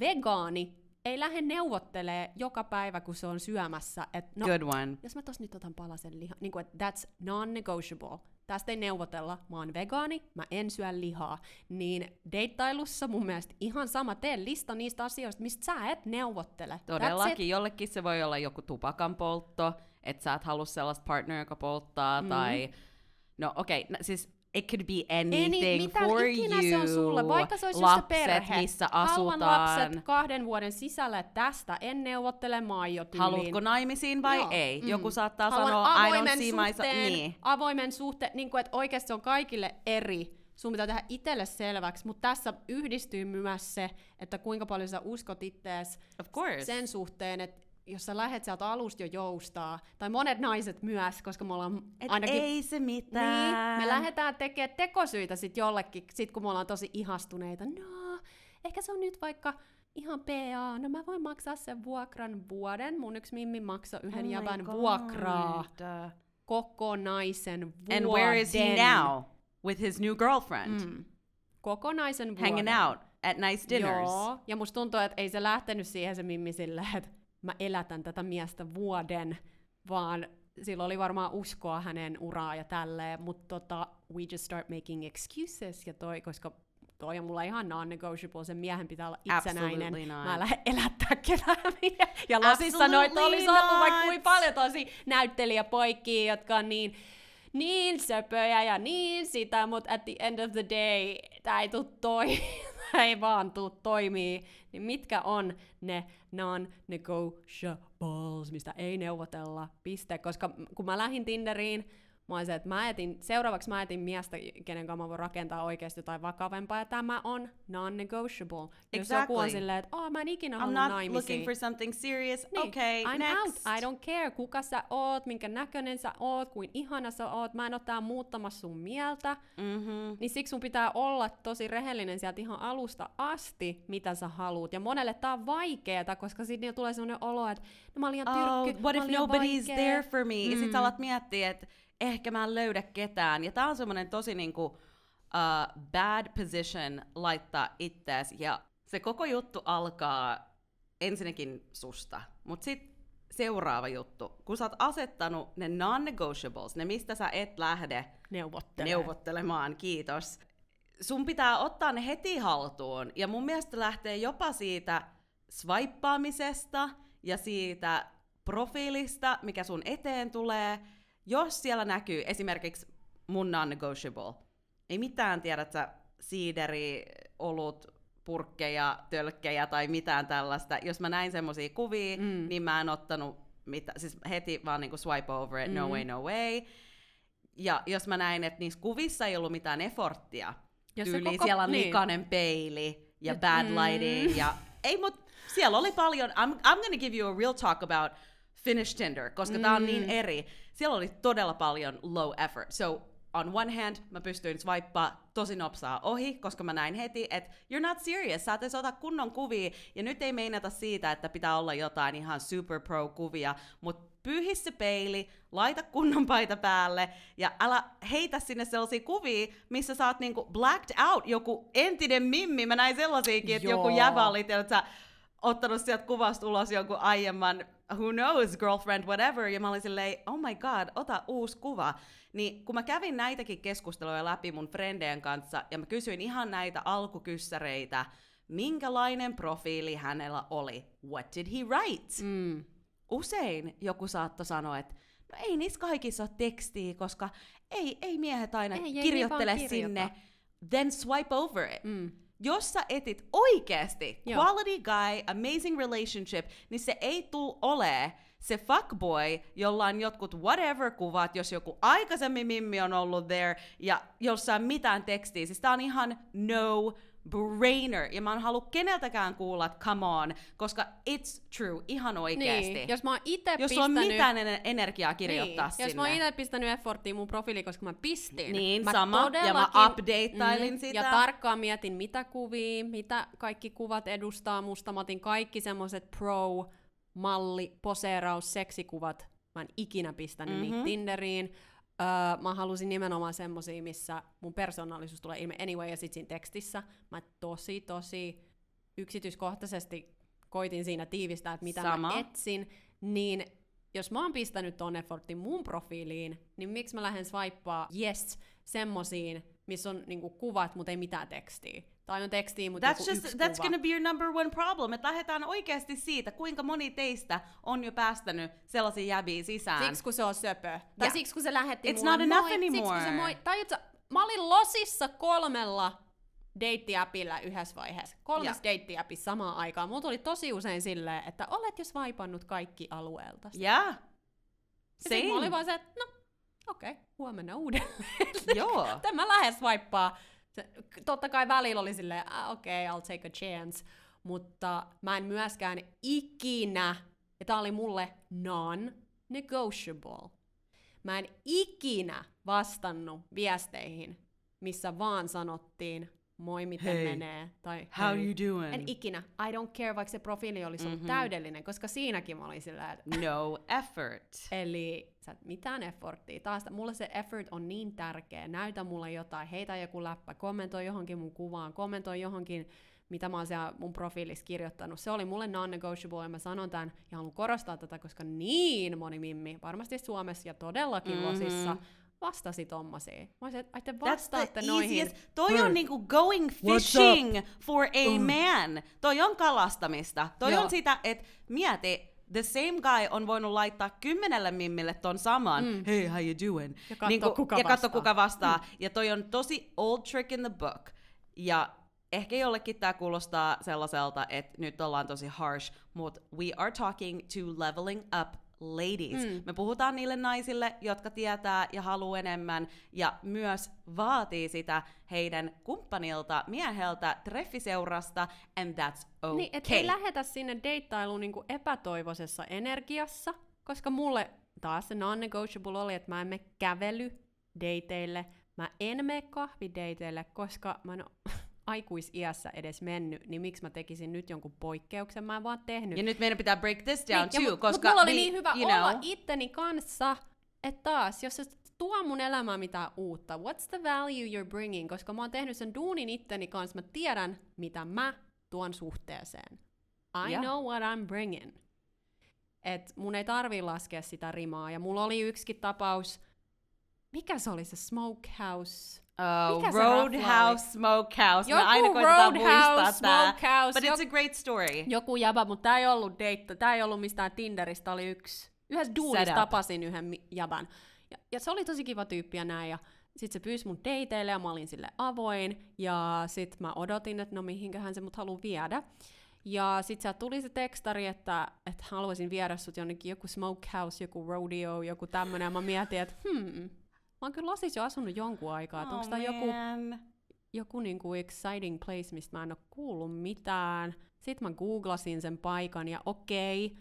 A: Vegaani ei lähde neuvottelee joka päivä, kun se on syömässä. Et no,
B: Good one.
A: jos mä tos nyt otan palasen lihaa, niin kuin, että that's non-negotiable. Tästä ei neuvotella, mä oon vegaani, mä en syö lihaa. Niin deittailussa mun mielestä ihan sama, tee lista niistä asioista, mistä sä et neuvottele.
B: Todellakin, jollekin se voi olla joku tupakan poltto, että sä et halua sellaista partneria, joka polttaa,
A: Mm.
B: tai... No okei, okay, siis it could be anything
A: Any, mitä
B: for
A: ikinä
B: you.
A: se on sulle, vaikka se olisi
B: lapset,
A: just perhe.
B: missä
A: Haluan
B: asutaan.
A: lapset kahden vuoden sisällä, että tästä en neuvottele maio
B: Haluatko naimisiin vai
A: Joo,
B: ei?
A: mm.
B: Joku saattaa
A: Haluan
B: sanoa, I don't
A: avoimen
B: see
A: suhteen,
B: Niin.
A: avoimen suhteen, niin kuin, että oikeasti se on kaikille eri. Sun pitää tehdä itselle selväksi, mutta tässä yhdistyy myös se, että kuinka paljon sä uskot ittees sen suhteen, että jos sä lähet sieltä alusta jo joustaa, tai monet naiset myös, koska me ollaan
B: Et
A: ainakin...
B: ei se mitään.
A: Niin, me lähdetään tekemään tekosyitä sit jollekin, sit kun me ollaan tosi ihastuneita. No, ehkä se on nyt vaikka ihan PA, no mä voin maksaa sen vuokran vuoden. Mun yksi mimmi maksoi yhden
B: Oh
A: jäbän vuokraa kokonaisen vuoden.
B: And where is he now? With his new girlfriend.
A: Mm. Kokonaisen vuoden.
B: Hanging out at nice dinners.
A: Joo, ja musta tuntuu, että ei se lähtenyt siihen se mimmi silleen, että mä elätän tätä miestä vuoden, vaan sillä oli varmaan uskoa hänen uraa ja tälleen, mutta tota, we just start making excuses, ja toi, koska toi on mulla ihan non-negotiable, sen miehen pitää olla itsenäinen.
B: Not.
A: Mä en lähde elättää ketään. ja Lasissa noita olisi ollut vaikka kuin paljon tosi näyttelijäpoikia, jotka on niin, niin söpöjä ja niin sitä, mutta at the end of the day, tää ei tuu toi, tää ei vaan tuu toimii. Niin mitkä on ne non-negotiables, mistä ei neuvotella, piste. Koska kun mä lähdin Tinderiin, mä olin se, että mä etin, seuraavaksi mä etin miestä, kenen kanssa mä voin rakentaa oikeasti jotain vakavempaa, ja tämä on non-negotiable. Jos joku on
B: Exactly.
A: silleen, että oh, mä en ikinä
B: I'm
A: halua
B: not
A: naimisiin.
B: looking for something serious.
A: Niin,
B: Okay,
A: I'm
B: next.
A: out. I don't care, kuka sä oot, minkä näköinen sä oot, kuin ihana sä oot. Mä en oo tää muuttamassa sun mieltä.
B: Mm-hmm.
A: Niin siksi sun pitää olla tosi rehellinen sieltä ihan alusta asti, mitä sä haluut. Ja monelle tää on vaikeeta, koska sitten tulee sellainen olo, että no mä oon liian
B: Oh,
A: tyrkky,
B: what
A: mä
B: if nobody's
A: vaikea.
B: there for me? Ja sit
A: Mm.
B: sä alat miettiä, että ehkä mä en löydä ketään. Ja tää on semmonen tosi niinku uh, bad position laittaa ittees. Ja se koko juttu alkaa ensinnäkin susta. Mut sit seuraava juttu. Kun sä oot asettanut ne non-negotiables, ne mistä sä et lähde
A: Neuvottelee.
B: neuvottelemaan, kiitos. Sun pitää ottaa ne heti haltuun. Ja mun mielestä lähtee jopa siitä swipeaamisesta ja siitä profiilista, mikä sun eteen tulee. Jos siellä näkyy esimerkiksi mun non-negotiable, ei mitään tiedät sä siideri, olut, purkkeja, tölkkejä tai mitään tällaista. Jos mä näin semmosia kuvia,
A: Mm.
B: mm. niin mä en ottanut mitä, siis heti vaan niinku swipe over it, no
A: Mm.
B: way, no way. Ja jos mä näin, että niissä kuvissa ei ollut mitään efforttia,
A: Ja
B: tyyli
A: koko-
B: siellä on
A: niin.
B: likainen peili ja bad
A: mm.
B: lighting ja ei mut siellä oli paljon, I'm, I'm gonna give you a real talk about Finnish Tinder, koska tää on niin
A: Mm.
B: eri. Siellä oli todella paljon low effort. So on one hand mä pystyin swipeaa tosi nopsaa ohi, koska mä näin heti, että you're not serious, sä et edes ota kunnon kuvia, ja nyt ei meinata siitä, että pitää olla jotain ihan super pro kuvia, mutta pyyhi se peili, laita kunnon paita päälle, ja älä heitä sinne sellaisia kuvia, missä sä oot niinku blacked out, joku entinen mimmi, mä näin sellaisiakin, että joku jävä oli, ottanut sieltä kuvasta ulos jonkun aiemman, who knows, girlfriend, whatever, ja mä olin silleen, oh my god, ota uusi kuva. Niin kun mä kävin näitäkin keskusteluja läpi mun frendeen kanssa, ja mä kysyin ihan näitä alkukyssäreitä, minkälainen profiili hänellä oli, what did he write?
A: Mm.
B: Usein joku saattoi sanoa, että no ei niissä kaikissa ole tekstiä, koska ei, ei miehet aina
A: Ei, ei
B: kirjoittele
A: kirjoita.
B: sinne, then swipe over it.
A: Mm.
B: Jos sä etit oikeasti
A: Joo.
B: quality guy, amazing relationship, niin se ei tuu olee se fuckboy, jolla on jotkut whatever-kuvat, jos joku aikaisemmin Mimmi on ollut there, ja jossain mitään tekstiä, siis tää on ihan no brainer, ja mä en halua keneltäkään kuulla, että come on, koska it's true, ihan oikeesti.
A: Niin, jos mä oon ite
B: jos
A: pistänyt...
B: on mitään en- energiaa kirjoittaa
A: niin,
B: sinne.
A: Jos mä oon itse pistänyt efforttia mun profiiliin, koska mä pistin.
B: Niin,
A: mä
B: sama. Ja mä updateailin sitä.
A: Ja tarkkaan mietin, mitä kuvia, mitä kaikki kuvat edustaa musta. Mä otin kaikki semmoset pro, malli, poseeraus, seksikuvat. Mä en ikinä pistänyt mm-hmm. niitä. Tinderiin. Öö, mä halusin nimenomaan semmosia, missä mun persoonallisuus tulee ilmi anyway, ja sit siinä tekstissä mä tosi, tosi yksityiskohtaisesti koitin siinä tiivistää, että mitä
B: Sama.
A: mä etsin, niin jos mä oon pistänyt ton effortin mun profiiliin, niin miksi mä lähden swipea yes semmosiin, missä on niinku kuvat, mutta ei mitään tekstiä. Tai on tekstiä, mutta
B: That's, just,
A: yksi
B: that's
A: kuva.
B: gonna be your number one problem, että lähdetään oikeasti siitä, kuinka moni teistä on jo päästänyt sellaisia jäbiä sisään.
A: Siksi kun se on söpö. Tai
B: Yeah.
A: siksi kun se lähetti
B: It's
A: mulle
B: not enough
A: moi, Siksi kun se
B: anymore.
A: moi, tai sä, mä olin losissa kolmella deittiäpillä yhdessä vaiheessa. Kolmes
B: Yeah.
A: deittiäpissä samaan aikaan. Mulla tuli tosi usein silleen, että olet jos vaipannut kaikki alueelta.
B: Yeah.
A: Ja mä olin vaan se, että no, okei, okay, huomenna uudelleen.
B: Joo.
A: Sitten mä lähes. Se, totta kai välillä oli silleen, ah, okei, okay, I'll take a chance. Mutta mä en myöskään ikinä, ja tää oli mulle non-negotiable. Mä en ikinä vastannut viesteihin, missä vaan sanottiin, moi miten
B: Hei,
A: menee. Tai
B: How
A: hei.
B: you doing?
A: En ikinä. I don't care, vaikka se profiili olisi ollut
B: Mhm.
A: täydellinen, koska siinäkin mä olin sillä, että
B: No effort.
A: Eli sä et mitään efforttia. Taas mulle se effort on niin tärkeä. Näytä mulle jotain, heitä joku läppä, kommentoi johonkin mun kuvaan, kommentoi johonkin, mitä mä oon siellä mun profiilissa kirjoittanut. Se oli mulle non-negotiable ja mä sanon tämän ja haluan korostaa tätä, koska niin moni mimmi, varmasti Suomessa ja todellakin
B: Mhm.
A: Losissa, vastasi tommosiin. Mä olisin, että ai te
B: That's
A: vastaatte
B: the
A: noihin.
B: easiest. Toi
A: Hei.
B: on niinku going fishing for a
A: Mm.
B: man. Toi on kalastamista. Toi
A: Joo.
B: on sitä, että mieti, the same guy on voinut laittaa kymmenelle mimmille ton saman,
A: Mm.
B: hey, how you doing?
A: Ja katso, kuka
B: ja katso,
A: vastaa.
B: kuka vastaa. Ja toi on tosi old trick in the book. Ja ehkä jollekin tää kuulostaa sellaiselta, että nyt ollaan tosi harsh, mutta we are talking to leveling up ladies.
A: Mm.
B: Me puhutaan niille naisille, jotka tietää ja haluaa enemmän, ja myös vaatii sitä heidän kumppanilta, mieheltä, treffiseurasta, and that's okay.
A: Niin, et ei lähetä sinne deittailuun niinku epätoivoisessa energiassa, koska mulle taas se non-negotiable oli, että mä en mene kävely deiteille, mä en mene kahvideiteille, koska mä en aikuisiässä edes mennyt, niin miksi mä tekisin nyt jonkun poikkeuksen, mä en vaan tehnyt.
B: ja nyt meidän pitää break this down
A: Niin,
B: too,
A: mut-
B: koska
A: mut mulla oli
B: we-
A: niin hyvä
B: you
A: olla
B: know,
A: itteni kanssa, että taas, jos se tuo mun elämään mitään uutta, what's the value you're bringing, koska mä oon tehnyt sen duunin itteni kanssa, mä tiedän, mitä mä tuon suhteeseen. I
B: Ja.
A: know what I'm bringing. Et mun ei tarvii laskea sitä rimaa, ja mulla oli yksikin tapaus, mikä se oli se smokehouse?
B: Oh,
A: Mikä rafla
B: Roadhouse Smokehouse.
A: Joku
B: aina
A: Roadhouse,
B: tää.
A: Smokehouse,
B: But it's a great story.
A: Joku jäbä, mutta tää ei ollut date, tää ei ollut mistään Tinderistä, oli yksi. Yhdessä duunissa tapasin yhden jäbän. Ja, ja, se oli tosi kiva tyyppi ja näin. Ja sit se pyysi mun dateille ja mä olin sille avoin. Ja sit mä odotin, että no mihinköhän se mut haluu viedä. Ja sit sieltä tuli se tekstari, että, että haluaisin viedä sut jonnekin joku smokehouse, joku rodeo, joku tämmönen. Ja mä mietin, että hmm, oon kyllä Losis jo asunut jonkun aikaa. Että onko tää joku
B: Oh,
A: joku niinku exciting place, mistä mä en ole kuullut mitään. Sitten mä googlasin sen paikan ja okei,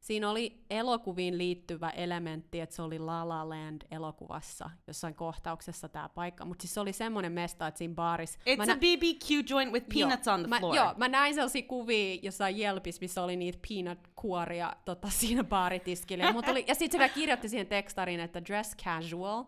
A: siinä oli elokuviin liittyvä elementti, että se oli La La Land elokuvassa jossain kohtauksessa tämä paikka. Mutta siis se oli semmoinen mesta, että siinä baarissa...
B: It's
A: mä
B: a BBQ joint with peanuts
A: joo,
B: on the
A: mä,
B: floor.
A: Joo, mä näin sellaisia kuvia jossain Jelpis, missä oli niitä peanut-kuoria tota, siinä baaritiskillä. Ja, oli, ja sitten se vielä kirjoitti siihen tekstariin, että dress casual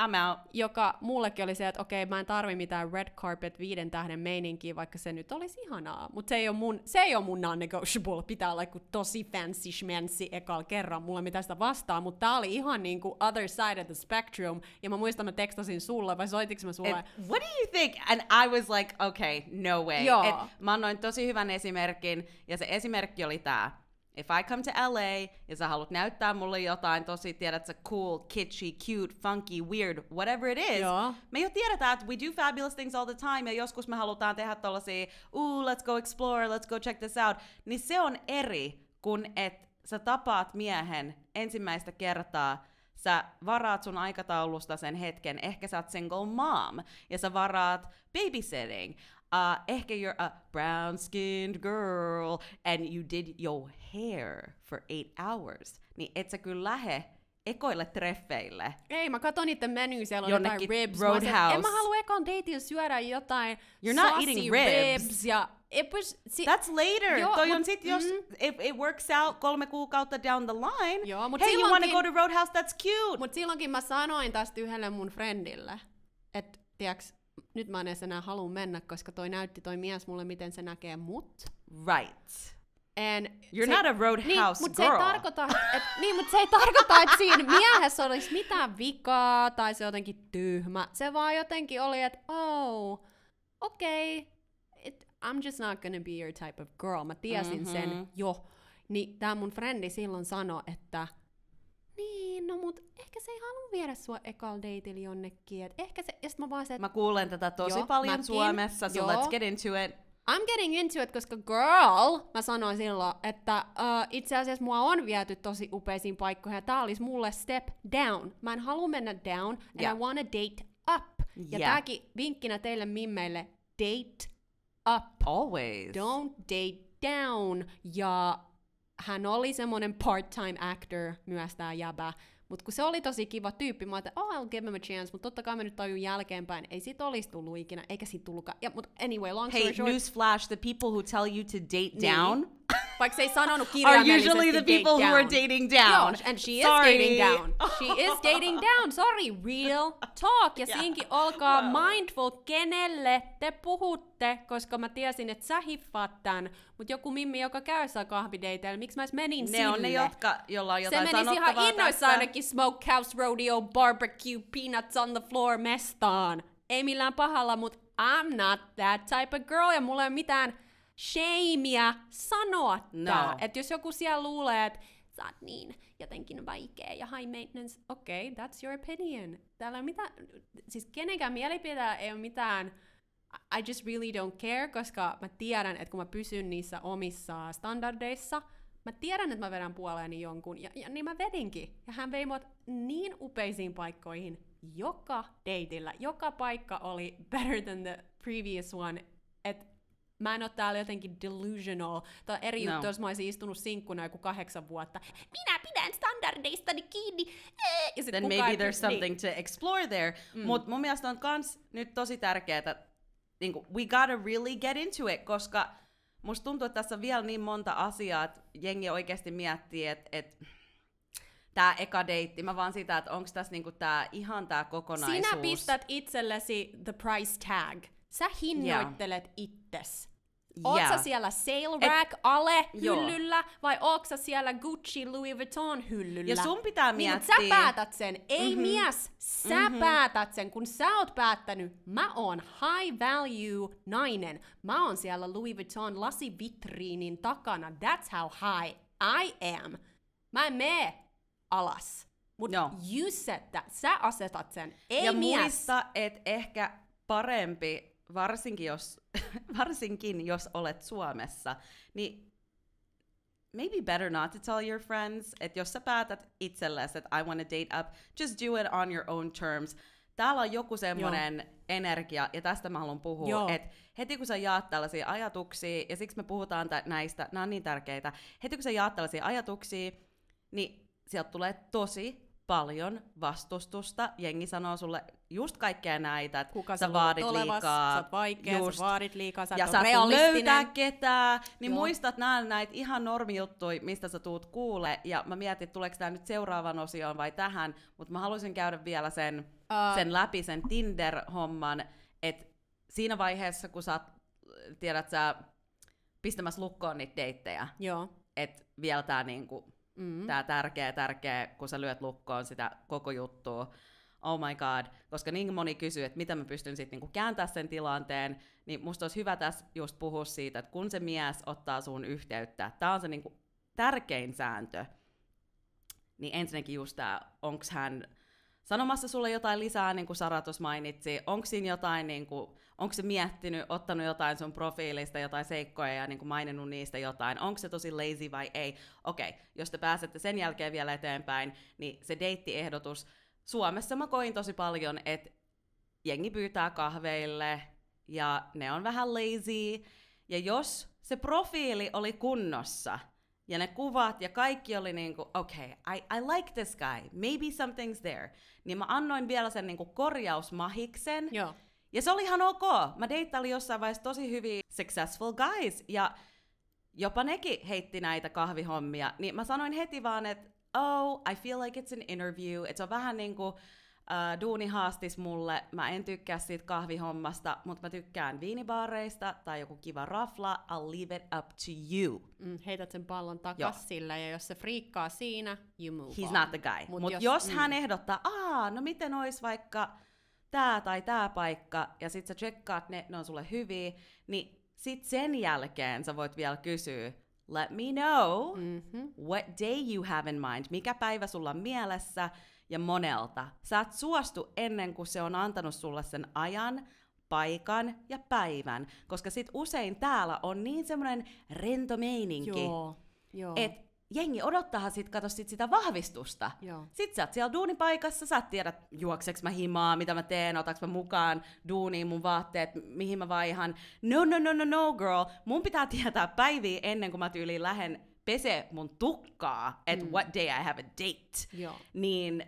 B: I'm out.
A: joka mullekin oli se, että okei, mä en tarvi mitään red carpet viiden tähden meininkiä, vaikka se nyt olisi ihanaa. Mutta se ei ole mun, se ei ole mun non-negotiable. Pitää olla joku tosi fancy schmancy ekal kerran. Mulla ei mitään sitä vastaa, mutta tää oli ihan niinku other side of the spectrum. Ja mä muistan, mä tekstasin sulle, vai soitiks mä sulle?
B: And what do you think? And I was like, okay, no way.
A: Joo.
B: Et mä annoin tosi hyvän esimerkin, ja se esimerkki oli tää. If I come to LA ja sä haluat näyttää mulle jotain tosi, tiedät sä, cool, kitschy, cute, funky, weird, whatever it is,
A: Joo.
B: me jo tiedetään, että we do fabulous things all the time, ja joskus me halutaan tehdä tollasia, ooh, let's go explore, let's go check this out, niin se on eri kuin, että sä tapaat miehen ensimmäistä kertaa, sä varaat sun aikataulusta sen hetken, ehkä sä oot single mom, ja sä varaat babysitting, uh, ehkä you're a brown-skinned girl, and you did your hair for eight hours, niin et sä kyllä lähe ekoille treffeille.
A: Ei, mä katon niiden menyä, siellä on
B: Jonnekin
A: jotain ribs. Mä oon se,
B: Roadhouse.
A: En mä halua ekan dateilla syödä jotain
B: You're not eating ribs.
A: ribs ja was, si-
B: That's later.
A: Joo,
B: Toi
A: mut-
B: on sit, jos
A: mm.
B: if it works out kolme kuukautta down the line,
A: Joo, mut
B: hey, you wanna go to Roadhouse, that's cute.
A: Mut silloinkin mä sanoin tästä yhdelle mun friendille, että tiiäks, nyt mä en edes enää halua mennä, koska toi näytti toi mies mulle, miten se näkee mut.
B: right.
A: And
B: You're
A: se,
B: not a Roadhouse
A: niin, mut Se
B: girl.
A: ei tarkoita, et, niin, mutta se ei tarkoita, että siinä miehessä olisi mitään vikaa tai se jotenkin tyhmä. Se vaan jotenkin oli, että oh, okei, okay, I'm just not gonna be your type of girl. Mä tiesin mm-hmm.
B: Mhm.
A: sen jo. Niin tää mun frendi silloin sanoi, että niin, no mut ehkä se ei halua viedä sua ekal dateilla jonnekin. Et ehkä se, ja sit mä vaan se, että
B: Mä kuulen tätä tosi
A: Joo,
B: paljon
A: mäkin.
B: Suomessa, so
A: Joo.
B: let's get into it.
A: I'm getting into it, koska girl, mä sanoin silloin, että uh, itse asiassa mua on viety tosi upeisiin paikkoihin, ja tää olisi mulle step down. Mä en halua mennä down, and
B: Yeah.
A: I wanna date up. Ja
B: Yeah.
A: tääkin vinkkinä teille mimmeille, date up.
B: Always.
A: Don't date down. Ja hän oli semmonen part-time actor myös tää jäbä. Mut kun se oli tosi kiva tyyppi, mä ajattelin, oh, I'll give him a chance, mutta totta kai mä nyt tajun jälkeenpäin, ei sit olisi tullut ikinä, eikä sit tullutkaan. Ja, mut anyway, long story
B: Hey,
A: short,
B: newsflash, the people who tell you to date
A: Niin. Vaikka se ei sanonut
B: are
A: kirjaimellisesti
B: usually the people who are dating down.
A: Joo, and she is
B: Sorry.
A: dating down. She is dating down. Sorry, real talk. Ja
B: Yeah.
A: siinkin olkaa
B: Well.
A: mindful, kenelle te puhutte, koska mä tiesin, että sä hiffaat tän. Mutta joku mimmi, joka käy saa kahvideiteillä, miksi mä edes menin
B: Ne
A: sille?
B: on ne, jotka, jolla on
A: Se
B: jotain
A: menisi ihan innoissaan ainakin Smokehouse Rodeo Barbecue Peanuts on the Floor mestaan. Ei millään pahalla, mutta I'm not that type of girl ja mulla ei ole mitään shameä sanoa
B: No.
A: tää. Että jos joku siellä luulee, että sä oot niin jotenkin vaikea ja high maintenance, okei, okay, that's your opinion. Täällä ei mitään, siis kenenkään mielipiteellä ei ole mitään, I just really don't care, koska mä tiedän, että kun mä pysyn niissä omissa standardeissa, mä tiedän, että mä vedän puoleeni jonkun, ja, ja niin mä vedinkin. Ja hän vei mut niin upeisiin paikkoihin joka dateilla. Joka paikka oli better than the previous one, että mä en oo täällä jotenkin delusional. Tai eri
B: No.
A: juttu, jos mä olisin istunut sinkkuna joku kahdeksan vuotta. Minä pidän standardeistani kiinni. Ee! Ja sit
B: then maybe there's
A: py-
B: something to explore there.
A: Mm.
B: Mutta mun mielestä on kans nyt tosi tärkeää, niin we gotta really get into it, koska musta tuntuu, että tässä on vielä niin monta asiaa, että jengi oikeasti miettii, että et, tämä eka deitti, mä vaan sitä, että onko tässä niinku tää, ihan tämä kokonaisuus.
A: Sinä pistät itsellesi the price tag. Sä hinnoittelet itses. Oot
B: Yeah.
A: sä siellä sale rack ale
B: Joo.
A: hyllyllä vai oot sä siellä Gucci Louis Vuitton hyllyllä?
B: Ja sun pitää
A: niin,
B: miettiä-
A: sä päätät sen, ei mm-hmm. mies. Sä mm-hmm. päätät sen, kun sä oot päättänyt, mä oon high value nainen. Mä oon siellä Louis Vuitton lasivitriinin takana. That's how high I am. Mä en mene alas. Mut
B: Joo.
A: you set that. Sä asetat sen, ei
B: ja
A: mies.
B: muista, että ehkä parempi, varsinkin jos, varsinkin jos olet Suomessa, niin maybe better not to tell your friends, että jos sä päätät itsellesi, että I want to date up, just do it on your own terms. Täällä on joku semmoinen energia, ja tästä mä haluan puhua, että heti kun sä jaat tällaisia ajatuksia, ja siksi me puhutaan tä- näistä, nämä on niin tärkeitä, heti kun sä jaat tällaisia ajatuksia, niin sieltä tulee tosi paljon vastustusta. Jengi sanoo sulle just kaikkea näitä, että
A: Kuka
B: sä vaadit
A: olevas,
B: liikaa.
A: sä oot vaikea,
B: just,
A: sä vaadit liikaa, sä
B: ja sä löytää ketään, niin
A: Joo.
B: muistat nämä näitä ihan normijuttuja, mistä sä tuut kuule, ja mä mietin, että tuleeko tämä nyt seuraavan osioon vai tähän, mutta mä haluaisin käydä vielä sen,
A: Ää,
B: sen läpi, sen Tinder-homman, että siinä vaiheessa, kun sä oot, tiedät sä, pistämässä lukkoon niitä deittejä,
A: Joo.
B: että vielä tää niinku,
A: Mm.
B: tää tärkeä, tärkeä, kun sä lyöt lukkoon sitä koko juttua. Oh my god, koska niin moni kysyy, että miten mä pystyn sitten niinku kääntämään sen tilanteen, niin musta olisi hyvä tässä just puhua siitä, että kun se mies ottaa sun yhteyttä, tää on se niinku tärkein sääntö, niin ensinnäkin just tää, onks hän sanomassa sulle jotain lisää, niin kuin Sara tuossa mainitsi? Onko siinä jotain, niin kuin, onko se miettinyt, ottanut jotain sun profiilista, jotain seikkoja ja niin kuin maininnut niistä jotain? Onko se tosi lazy vai ei? Okei, okay, jos te pääsette sen jälkeen vielä eteenpäin, niin se deittiehdotus, Suomessa mä koin tosi paljon, että jengi pyytää kahveille ja ne on vähän lazy. Ja jos se profiili oli kunnossa, ja ne kuvat ja kaikki oli niinku, okay, I, I like this guy, maybe something's there. Niin mä annoin vielä sen niinku korjausmahiksen.
A: Joo.
B: Ja se oli ihan ok. Mä deittailin jossain vaiheessa tosi hyviä successful guys. Ja jopa nekin heitti näitä kahvihommia. Niin mä sanoin heti vaan, että oh, I feel like it's an interview. Että se on vähän niinku, Uh, duuni haastis mulle, mä en tykkää siitä kahvihommasta, mutta mä tykkään viinibaareista tai joku kiva rafla, I'll leave it up to you.
A: Mm, heität sen pallon takas sillä, ja jos se friikkaa siinä, you move
B: He's
A: on.
B: not the guy. Mutta
A: Mut jos,
B: jos
A: mm.
B: hän ehdottaa, aa, no miten ois vaikka tää tai tää paikka, ja sit sä tsekkaat ne, ne on sulle hyviä, niin sit sen jälkeen sä voit vielä kysyä, let me know
A: Mm-hmm.
B: what day you have in mind, mikä päivä sulla on mielessä, ja monelta. Sä et suostu ennen kuin se on antanut sulle sen ajan, paikan ja päivän, koska sit usein täällä on niin semmoinen rento meininki,
A: Joo. Joo.
B: et jengi odottaa sit, kato sit sitä vahvistusta.
A: Joo.
B: Sit sä oot siellä duunipaikassa, sä et tiedä, juokseks mä himaa, mitä mä teen, otaks mä mukaan duuniin mun vaatteet, mihin mä vaihan. No, no, no, no, no, girl. Mun pitää tietää päiviä ennen kuin mä tyyliin lähden pese mun tukkaa, että
A: Mm.
B: what day I have a date.
A: Joo.
B: Niin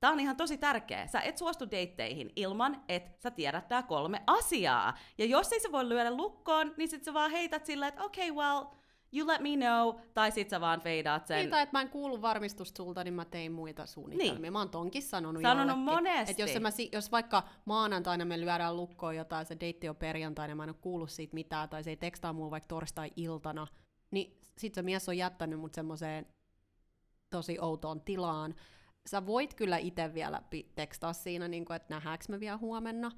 B: Tää on ihan tosi tärkeä. Sä et suostu deitteihin ilman, että sä tiedät tää kolme asiaa. Ja jos ei se voi lyödä lukkoon, niin sit sä vaan heität silleen, että okay, well, you let me know, tai sit sä vaan feidaat sen.
A: Niin, tai että mä en kuulu varmistusta sulta, niin mä tein muita suunnitelmia.
B: Niin.
A: Mä oon tonkin sanonut
B: Sanonut
A: jollekin.
B: monesti.
A: Et jos, mä, jos vaikka maanantaina me lyödään lukkoon jotain, se deitti on perjantaina, mä en oo kuullut siitä mitään, tai se ei tekstaa mua vaikka torstai-iltana, niin sit se mies on jättänyt mut semmoiseen tosi outoon tilaan. Sä voit kyllä itse vielä tekstaa siinä, niin kun, että nähdäänkö me vielä huomenna,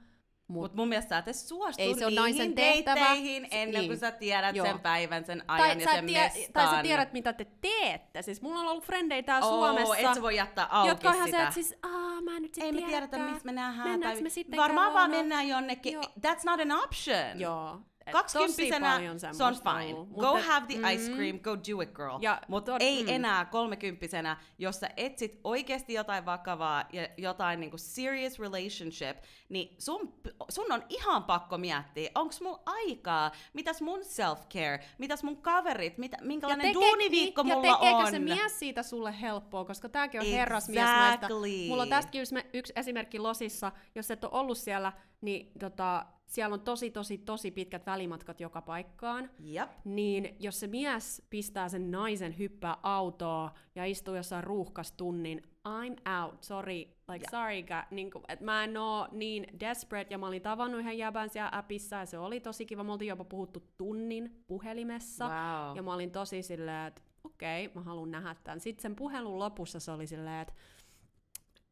A: Mut,
B: Mutta mun mielestä sä et suostu
A: Ei se
B: niihin
A: naisen
B: deitteihin ennen
A: Niin.
B: kuin sä tiedät
A: Joo.
B: sen päivän, sen
A: tai,
B: ajan ja
A: sä
B: sen
A: tie-
B: mestan.
A: tai sä tiedät, mitä te teette. Siis mulla on ollut frendejä täällä
B: Oo,
A: Suomessa,
B: et sä voi jättää auki
A: jotka on ihan
B: sitä.
A: että siis, Aa, mä en nyt sit
B: ei me tiedetä, missä me nähdään.
A: Mennäänkö
B: tai
A: me sitten
B: Varmaan vaan mennään jonnekin.
A: Joo.
B: That's not an option.
A: Joo. Et
B: Kaksikymppisenä se on fine.
A: ollut.
B: Go
A: Mutta-
B: have the ice
A: mm.
B: cream, go do it girl.
A: Ja
B: Mutta
A: tod-
B: ei
A: mm.
B: enää kolmekymppisenä, jos sä etsit oikeasti jotain vakavaa ja jotain niinku serious relationship, niin sun, sun on ihan pakko miettiä, onks mulla aikaa, mitäs mun self-care, mitäs mun kaverit, mitä, minkälainen
A: teke-
B: duuniviikko
A: niin,
B: mulla
A: ja tekeekö
B: on.
A: se mies siitä sulle helppoa, koska tääkin on
B: Exactly.
A: herrasmiesmäistä. Mulla on tästäkin yksi, yksi esimerkki Losissa, jos et ole ollut siellä, niin tota, siellä on tosi, tosi, tosi pitkät välimatkat joka paikkaan.
B: Jep.
A: Niin jos se mies pistää sen naisen hyppää autoa ja istuu jossain ruuhkas tunnin, I'm out, sorry, like
B: Ja.
A: sorry, ka, niin kuin, että mä en oo niin desperate, ja mä olin tavannut yhden jäbän siellä appissa, ja se oli tosi kiva, me oltiin jopa puhuttu tunnin puhelimessa,
B: Wow.
A: ja mä olin tosi silleen, että okei, okay, mä haluan nähdä tämän. Sitten sen puhelun lopussa se oli silleen, että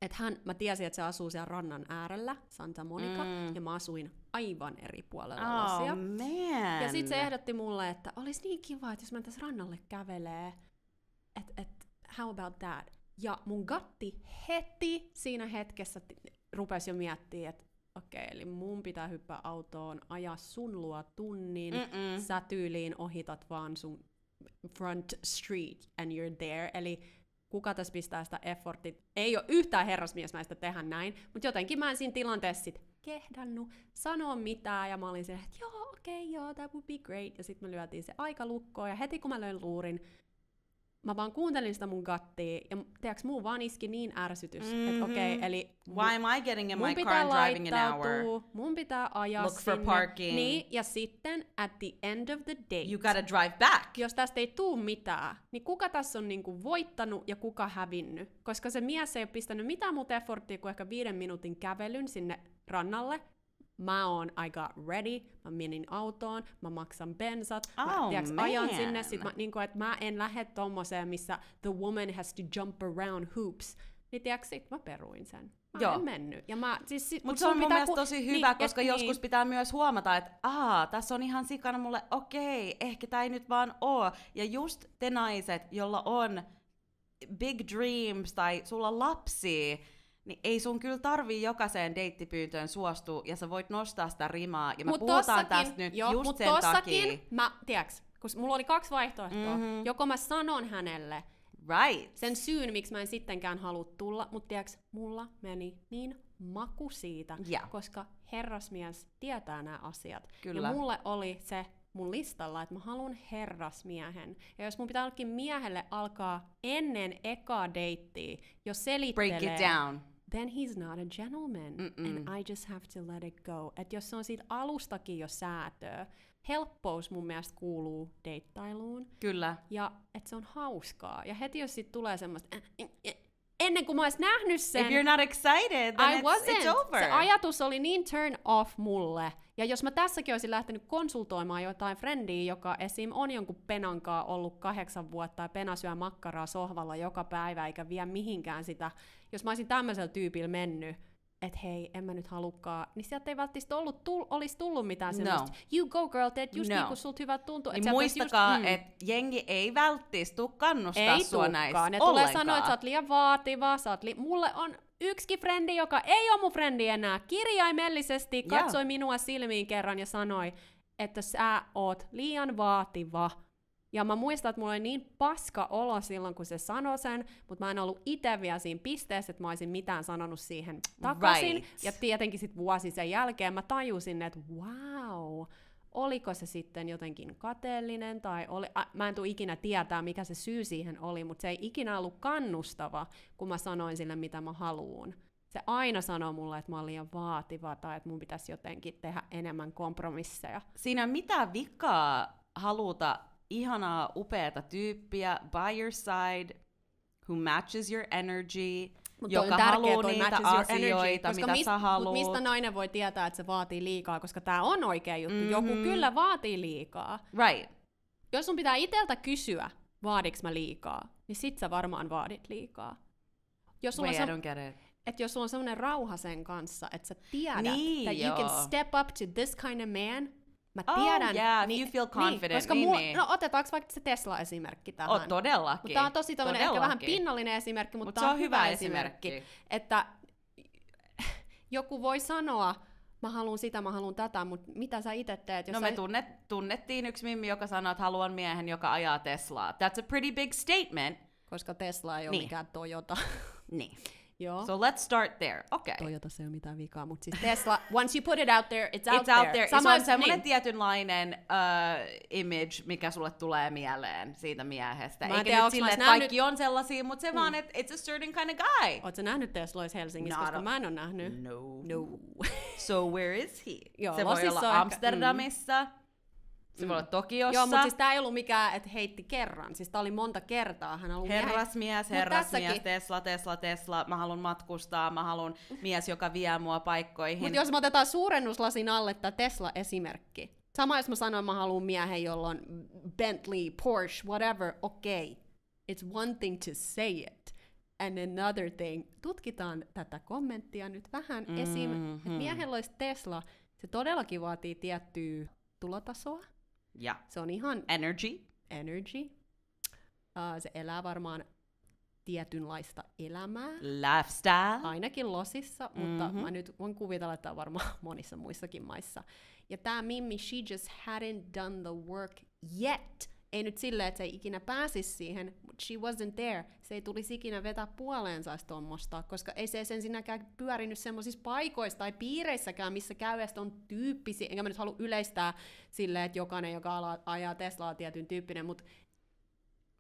A: et hän, mä tiesin, että se asuu siellä rannan äärellä, Santa Monica,
B: Mm.
A: ja mä asuin aivan eri puolella
B: Oh man.
A: Ja sitten se ehdotti mulle, että olisi niin kiva, että jos mä tässä rannalle kävelee, että et, how about that? Ja mun gatti heti siinä hetkessä rupesi jo miettimään, että okei, eli mun pitää hyppää autoon, ajaa sun luo tunnin,
B: Mm-mm.
A: sä tyyliin ohitat vaan sun front street and you're there, eli kuka tässä pistää sitä effortit. Ei ole yhtään herrasmiesmäistä tehdä näin, mutta jotenkin mä en siinä tilanteessa sit kehdannut sanoa mitään, ja mä olin silleen, että joo, okei, okay, joo, that would be great, ja sitten me lyötiin se aika lukkoon, ja heti kun mä löin luurin, mä vaan kuuntelin sitä mun gattia, ja tiedätkö, muu vaan iski niin ärsytys, mm-hmm. että okei, okay, eli
B: Why am I getting in
A: mun
B: my car
A: pitää
B: and driving an hour?
A: mun pitää ajaa
B: Look for
A: sinne.
B: parking.
A: Niin, ja sitten at the end of the day,
B: You gotta drive back.
A: jos tästä ei tuu mitään, niin kuka tässä on niinku voittanut ja kuka hävinnyt? Koska se mies ei ole pistänyt mitään muuta efforttia kuin ehkä viiden minuutin kävelyn sinne rannalle. Mä oon, I got ready, mä menin autoon, mä maksan bensat, mä
B: Oh,
A: tiiäks, ajan sinne, sit mä, niinku, että mä en lähde tommoseen, missä the woman has to jump around hoops. Niin tiiäks, sit mä peruin sen. Mä
B: Joo.
A: en mennyt. Ja mä, siis, sit-
B: Mutta
A: mut
B: se on mun mielestä
A: ku-
B: tosi
A: niin,
B: hyvä,
A: et
B: koska
A: niin.
B: joskus pitää myös huomata, että aa, tässä on ihan sikana mulle, okei, ehkä tämä ei nyt vaan oo. Ja just te naiset, jolla on big dreams tai sulla lapsia, niin ei sun kyllä tarvii jokaiseen deittipyyntöön suostua, ja sä voit nostaa sitä rimaa, ja me
A: Mut
B: puhutaan
A: tossakin-
B: tästä nyt
A: joo,
B: just
A: mut
B: sen
A: tossakin
B: takia.
A: Mä, tiiäks, kun mulla oli kaksi vaihtoehtoa.
B: Mhm.
A: Mm-hmm. Joko mä sanon hänelle
B: Right.
A: sen syyn, miksi mä en sittenkään halua tulla, mutta tiiäks, mulla meni niin maku siitä,
B: Ja.
A: koska herrasmies tietää nämä asiat.
B: Kyllä.
A: Ja mulle oli se mun listalla, että mä haluan herrasmiehen. Ja jos mun pitää jollekin miehelle alkaa ennen ekaa deittiä jo selittelee,
B: Break it down.
A: then he's not a gentleman.
B: Mm-mm.
A: And I just have to let it go. Että jos se on siitä alustakin jo säätöä, helppous mun mielestä kuuluu deittailuun.
B: Kyllä.
A: Ja että se on hauskaa. Ja heti jos siitä tulee semmoista, "Äh, äh, äh", ennen kuin mä ois nähnyt sen,
B: If you're not excited, then
A: I
B: it's,
A: wasn't.
B: it's over.
A: Se ajatus oli niin turn off mulle. Ja jos mä tässäkin olisin lähtenyt konsultoimaan jotain frendiä, joka esim. on jonkun penankaa ollut kahdeksan vuotta ja pena syö makkaraa sohvalla joka päivä eikä vie mihinkään sitä. Jos mä olisin tämmöisellä tyypillä mennyt, että hei, en mä nyt halukkaa, niin sieltä ei välttämättä ollut, tull, olisi tullut mitään
B: No.
A: semmoista, you go girl, teet just
B: No.
A: niin kuin sulta hyvä tuntuu.
B: Niin muistakaa,
A: just, mm.
B: että jengi ei välttis tuu kannustaa
A: ei
B: sua
A: tulekaan. Ne
B: ollenkaan.
A: tulee sanoa, että sä oot liian vaativa. Sä oot li- Mulle on yksikin frendi, joka ei ole mun frendi enää, kirjaimellisesti katsoi minua silmiin kerran ja sanoi, että sä oot liian vaativa. Ja mä muistan, että mulla oli niin paska olo silloin, kun se sanoi sen, mutta mä en ollut itse vielä siinä pisteessä, että mä olisin mitään sanonut siihen takaisin.
B: Right.
A: Ja tietenkin sit vuosi sen jälkeen mä tajusin, että wow, oliko se sitten jotenkin kateellinen tai oli, a, mä en tule ikinä tietää, mikä se syy siihen oli, mutta se ei ikinä ollut kannustava, kun mä sanoin sille, mitä mä haluun. Se aina sanoo mulle, että mä oon liian vaativa tai että mun pitäisi jotenkin tehdä enemmän kompromisseja.
B: Siinä on mitään vikaa haluta ihanaa, upeata tyyppiä by your side, who matches your energy,
A: Mut
B: joka haluaa niitä asioita,
A: energy, koska
B: mitä
A: mist,
B: sä haluat.
A: mistä nainen voi tietää, että se vaatii liikaa, koska tämä on oikea juttu. Mm-hmm. Joku kyllä vaatii liikaa.
B: Right.
A: Jos sun pitää iteltä kysyä, vaadiks mä liikaa, niin sit sä varmaan vaadit liikaa. Jos sulla
B: Wait,
A: on se, että jos sulla on semmoinen rauha sen kanssa, että sä tiedät,
B: Niin,
A: that you can
B: joo.
A: step up to this kind of man, mä
B: Oh,
A: tiedän.
B: yeah, if you feel confident,
A: Niin, koska
B: niin,
A: mulla,
B: niin.
A: no otetaanko vaikka se Tesla-esimerkki tähän?
B: Oh, todellakin.
A: Mutta tämä on tosi tämmöinen ehkä vähän pinnallinen esimerkki, mutta
B: Mut
A: tämä
B: se
A: on,
B: on
A: hyvä
B: hyvä
A: esimerkki.
B: esimerkki.
A: Että joku voi sanoa, mä haluan sitä, mä haluan tätä, mutta mitä sä itse teet? Jos
B: No
A: sä...
B: me tunnet, tunnettiin yksi mimmi, joka sanoi, että haluan miehen, joka ajaa Teslaa. That's a pretty big statement.
A: Koska Tesla ei ole
B: Niin.
A: mikään Toyota.
B: Niin.
A: Joo.
B: So let's start there. Okay.
A: Toyotassa ei ole mitään vikaa, mutta siis Tesla, once you put it out there, it's out
B: It's out there.
A: Sama,
B: se on semmoinen
A: niin.
B: tietynlainen uh, image, mikä sulle tulee mieleen siitä miehestä.
A: Mä
B: Eikä
A: tiedä,
B: nyt sille, että
A: nähnyt-
B: kaikki on sellaisia, mutta se vaan, että it's a certain kind of guy.
A: Oletko nähnyt Teslois Helsingissä,
B: Not
A: koska
B: a-
A: mä en ole nähnyt.
B: No.
A: No.
B: So where is he?
A: Joo,
B: se voi olla
A: on ehkä-
B: Se voi olla Tokiossa.
A: Joo, mutta siis tää ei ollut mikään, että heitti kerran. Siis tää oli monta kertaa. Hän miehen-
B: Herrasmies,
A: Mut
B: herrasmies,
A: tässäkin-
B: Tesla, Tesla, Tesla. Mä haluan matkustaa, mä haluan mies, joka vie mua paikkoihin.
A: Mutta jos me otetaan suurennuslasin alle tämä Tesla-esimerkki. Sama jos mä sanoin, mä haluan miehen, jolla on Bentley, Porsche, whatever, okei. Okay. It's one thing to say it. And another thing, tutkitaan tätä kommenttia nyt vähän mm-hmm. esim. että miehellä olisi Tesla, se todellakin vaatii tiettyä tulotasoa.
B: Ja
A: Se on ihan
B: energy.
A: energy. Uh, se elää varmaan tietynlaista elämää.
B: Lifestyle.
A: Ainakin Losissa, mutta
B: Mhm.
A: mä nyt voin kuvitella, että on varmaan monissa muissakin maissa. Ja tämä Mimmi, she just hadn't done the work yet. Ei nyt silleen, että se ei ikinä pääsisi siihen, but she wasn't there. Se ei tulisi ikinä vetää puoleensa tuommoista, koska ei se sen sinäkään pyörinyt semmoisissa paikoissa tai piireissäkään, missä käyjästä on tyyppisiä. Enkä mä nyt halua yleistää silleen, että jokainen, joka ajaa Teslaa, tietyn tyyppinen, mutta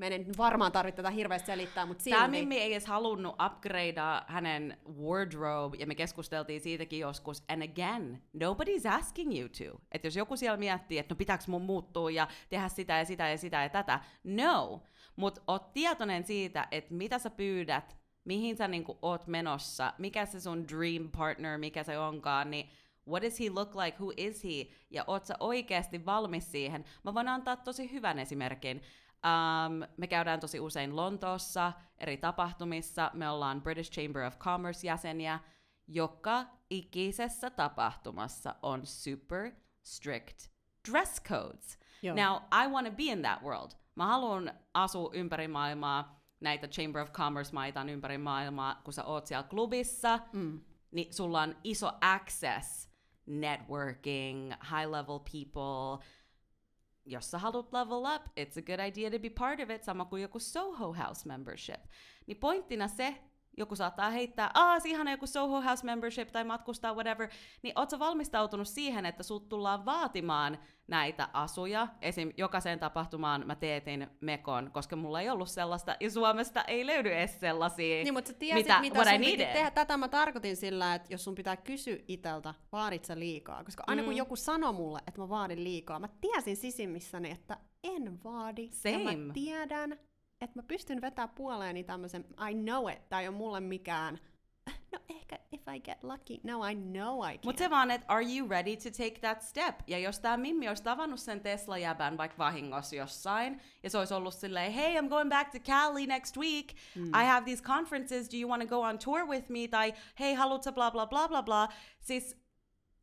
A: Meidän ei nyt varmaan tarvitse tätä hirveästi selittää, mutta silti.
B: Tämä Mimmi ei edes halunnut upgradea hänen wardrobe, ja me keskusteltiin siitäkin joskus. And again, nobody's asking you to. Että jos joku siellä miettii, että no pitääkö mun muuttua ja tehdä sitä ja sitä ja sitä ja tätä, no. Mutta oot tietoinen siitä, että mitä sä pyydät, mihin sä niinku oot menossa, mikä se sun dream partner, mikä se onkaan, niin what does he look like, who is he, ja oot sä oikeasti valmis siihen. Mä voin antaa tosi hyvän esimerkin. Um, me käydään tosi usein Lontoossa, eri tapahtumissa. Me ollaan British Chamber of Commerce jäseniä. Joka ikisessä tapahtumassa on super strict dress codes.
A: Joo.
B: Now, I want to be in that world. Mä haluan asua ympäri maailmaa näitä Chamber of Commerce-maita ympäri maailmaa, kun sä oot siellä klubissa,
A: Mm.
B: niin sulla on iso access networking, high-level people. Jos sä haluat level up, it's a good idea to be part of it, sama kuin joku Soho House membership. Niin pointtina se, joku saattaa heittää, aa, siihen joku Soho House membership tai matkustaa, whatever, niin ootko valmistautunut siihen, että sut tullaan vaatimaan näitä asuja. Esim. jokaiseen tapahtumaan mä teetin mekon, koska mulla ei ollut sellaista, ja Suomesta ei löydy edes sellaisia,
A: Niin, mutta sä tiesit,
B: mitä,
A: mitä, sun piti tehdä. Tätä mä tarkoitin sillä, että jos sun pitää kysyä iteltä, vaadit sä liikaa. Koska aina kun
B: Mm.
A: joku sanoi mulle, että mä vaadin liikaa, mä tiesin sisimmissäni, että en vaadi. Ja
B: Same.
A: mä tiedän, että mä pystyn vetämään puoleeni tämmöisen, I know it, ei ole mulle mikään, no ehkä if I get lucky, no I know I can.
B: Mutta se vaan, että are you ready to take that step? Ja jos tämä Mimmi olisi tavannut sen Tesla-jäbän vaikka vahingossa jossain, ja se olisi ollut silleen, hey, I'm going back to Cali next week,
A: Mm.
B: I have these conferences, do you want to go on tour with me? Tai hei, haluatko bla bla bla bla bla. Siis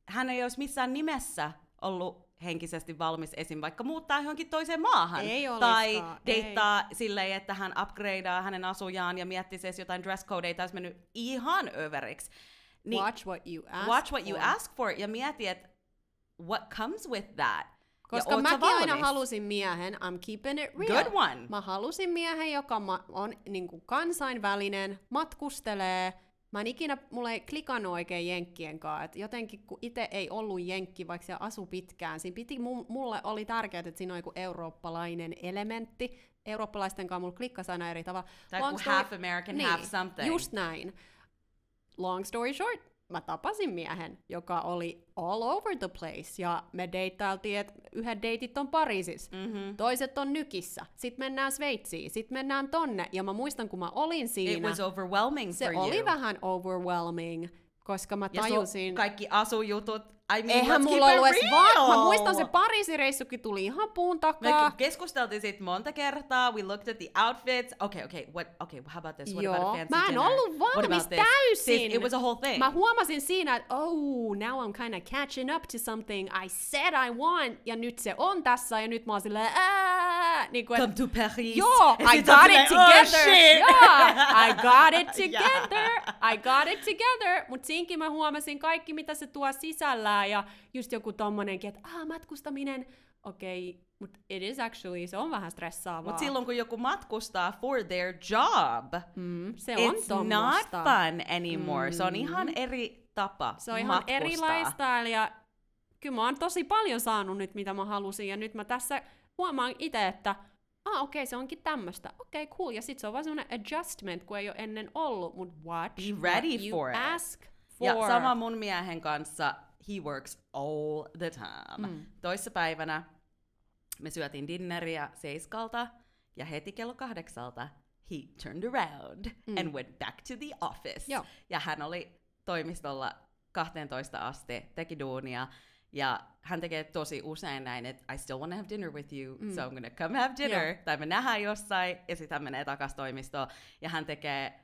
B: hän ei olisi missään nimessä ollut henkisesti valmis esim. vaikka muuttaa johonkin toiseen maahan.
A: Ei
B: tai deittaa silleen, että hän upgradeaa hänen asujaan ja miettisi edes jotain dress codeita, olisi mennyt ihan överiksi. Niin,
A: Watch what you ask
B: watch what you
A: for.
B: ask for ja mieti, että what comes with that.
A: Koska mäkin aina halusin miehen, I'm keeping it real.
B: Good one.
A: Mä halusin miehen, joka ma- on niin kansainvälinen, matkustelee. Mä en ikinä, mulla ei klikannut oikein jenkkien kanssa. Et jotenkin kun itse ei ollut jenkki, vaikka se asu pitkään, siinä piti, mu- mulle oli tärkeää, että siinä on joku eurooppalainen elementti. Eurooppalaisten kanssa mulla klikkasi aina eri tavalla. Story-
B: half American, half something.
A: Just näin. Long story short, mä tapasin miehen, joka oli all over the place, ja me deittailtiin, että yhdet deitit on Pariisissa,
B: Mm-hmm.
A: toiset on Nykissä, sitten mennään Sveitsiin, sitten mennään tonne, ja mä muistan, kun mä olin
B: It
A: siinä,
B: was overwhelming
A: se
B: for
A: oli
B: you.
A: vähän overwhelming, koska mä
B: ja
A: tajusin...
B: kaikki asujutut, I mean,
A: Eihän mulla ollut
B: it
A: edes vaan... Mä muistan se Pariisin reissukin tuli ihan puun
B: Me
A: takaa.
B: keskusteltiin siitä monta kertaa. We looked at the outfits. Okay, okay, what? Okay, how about this? What about a
A: Joo,
B: fancy
A: mä en
B: dinner?
A: ollut valmis
B: this?
A: täysin.
B: Siis, it was a whole thing.
A: Mä huomasin siinä, että oh, now I'm kind of catching up to something I said I want, ja nyt se on tässä, ja nyt mä oon silleen, ää, niin kuin,
B: Come to Paris.
A: Joo, I
B: sit sä
A: got
B: oot
A: it
B: silleen, "Oh,
A: together!
B: shit."
A: Joo, I got it
B: Yeah.
A: together! I got it together! Mut siinkin mä huomasin kaikki, mitä se tuo sisällään, ja just joku tommonenkin, että ah, matkustaminen, okei, okay, mut it is actually, se on vähän stressaavaa.
B: Mut silloin kun joku matkustaa for their job,
A: mm, se on
B: it's not fun anymore. Se on
A: Mm.
B: ihan eri tapa
A: Se on ihan
B: matkustaa.
A: eri lifestyle ja kyllä mä oon tosi paljon saanut nyt, mitä mä halusin ja nyt mä tässä huomaan itse, että ah okei, okay, se onkin tämmöstä. Okei, okay, cool. Ja sit se on vaan semmonen adjustment, kun ei ole ennen ollut, mut watch
B: Be ready
A: what you
B: for it.
A: ask for.
B: Ja sama mun miehen kanssa, he works all the time.
A: Mm.
B: Toissa päivänä me syötiin dinneriä seiskalta ja heti kello kahdeksalta he turned around
A: Mm.
B: and went back to the office.
A: Joo.
B: Ja hän oli toimistolla 12 asti, teki duunia ja hän tekee tosi usein näin, että I still want to have dinner with you,
A: Mm.
B: so I'm gonna come have dinner.
A: Joo.
B: Tai me nähdään jossain ja sitten hän menee takas toimistoon ja hän tekee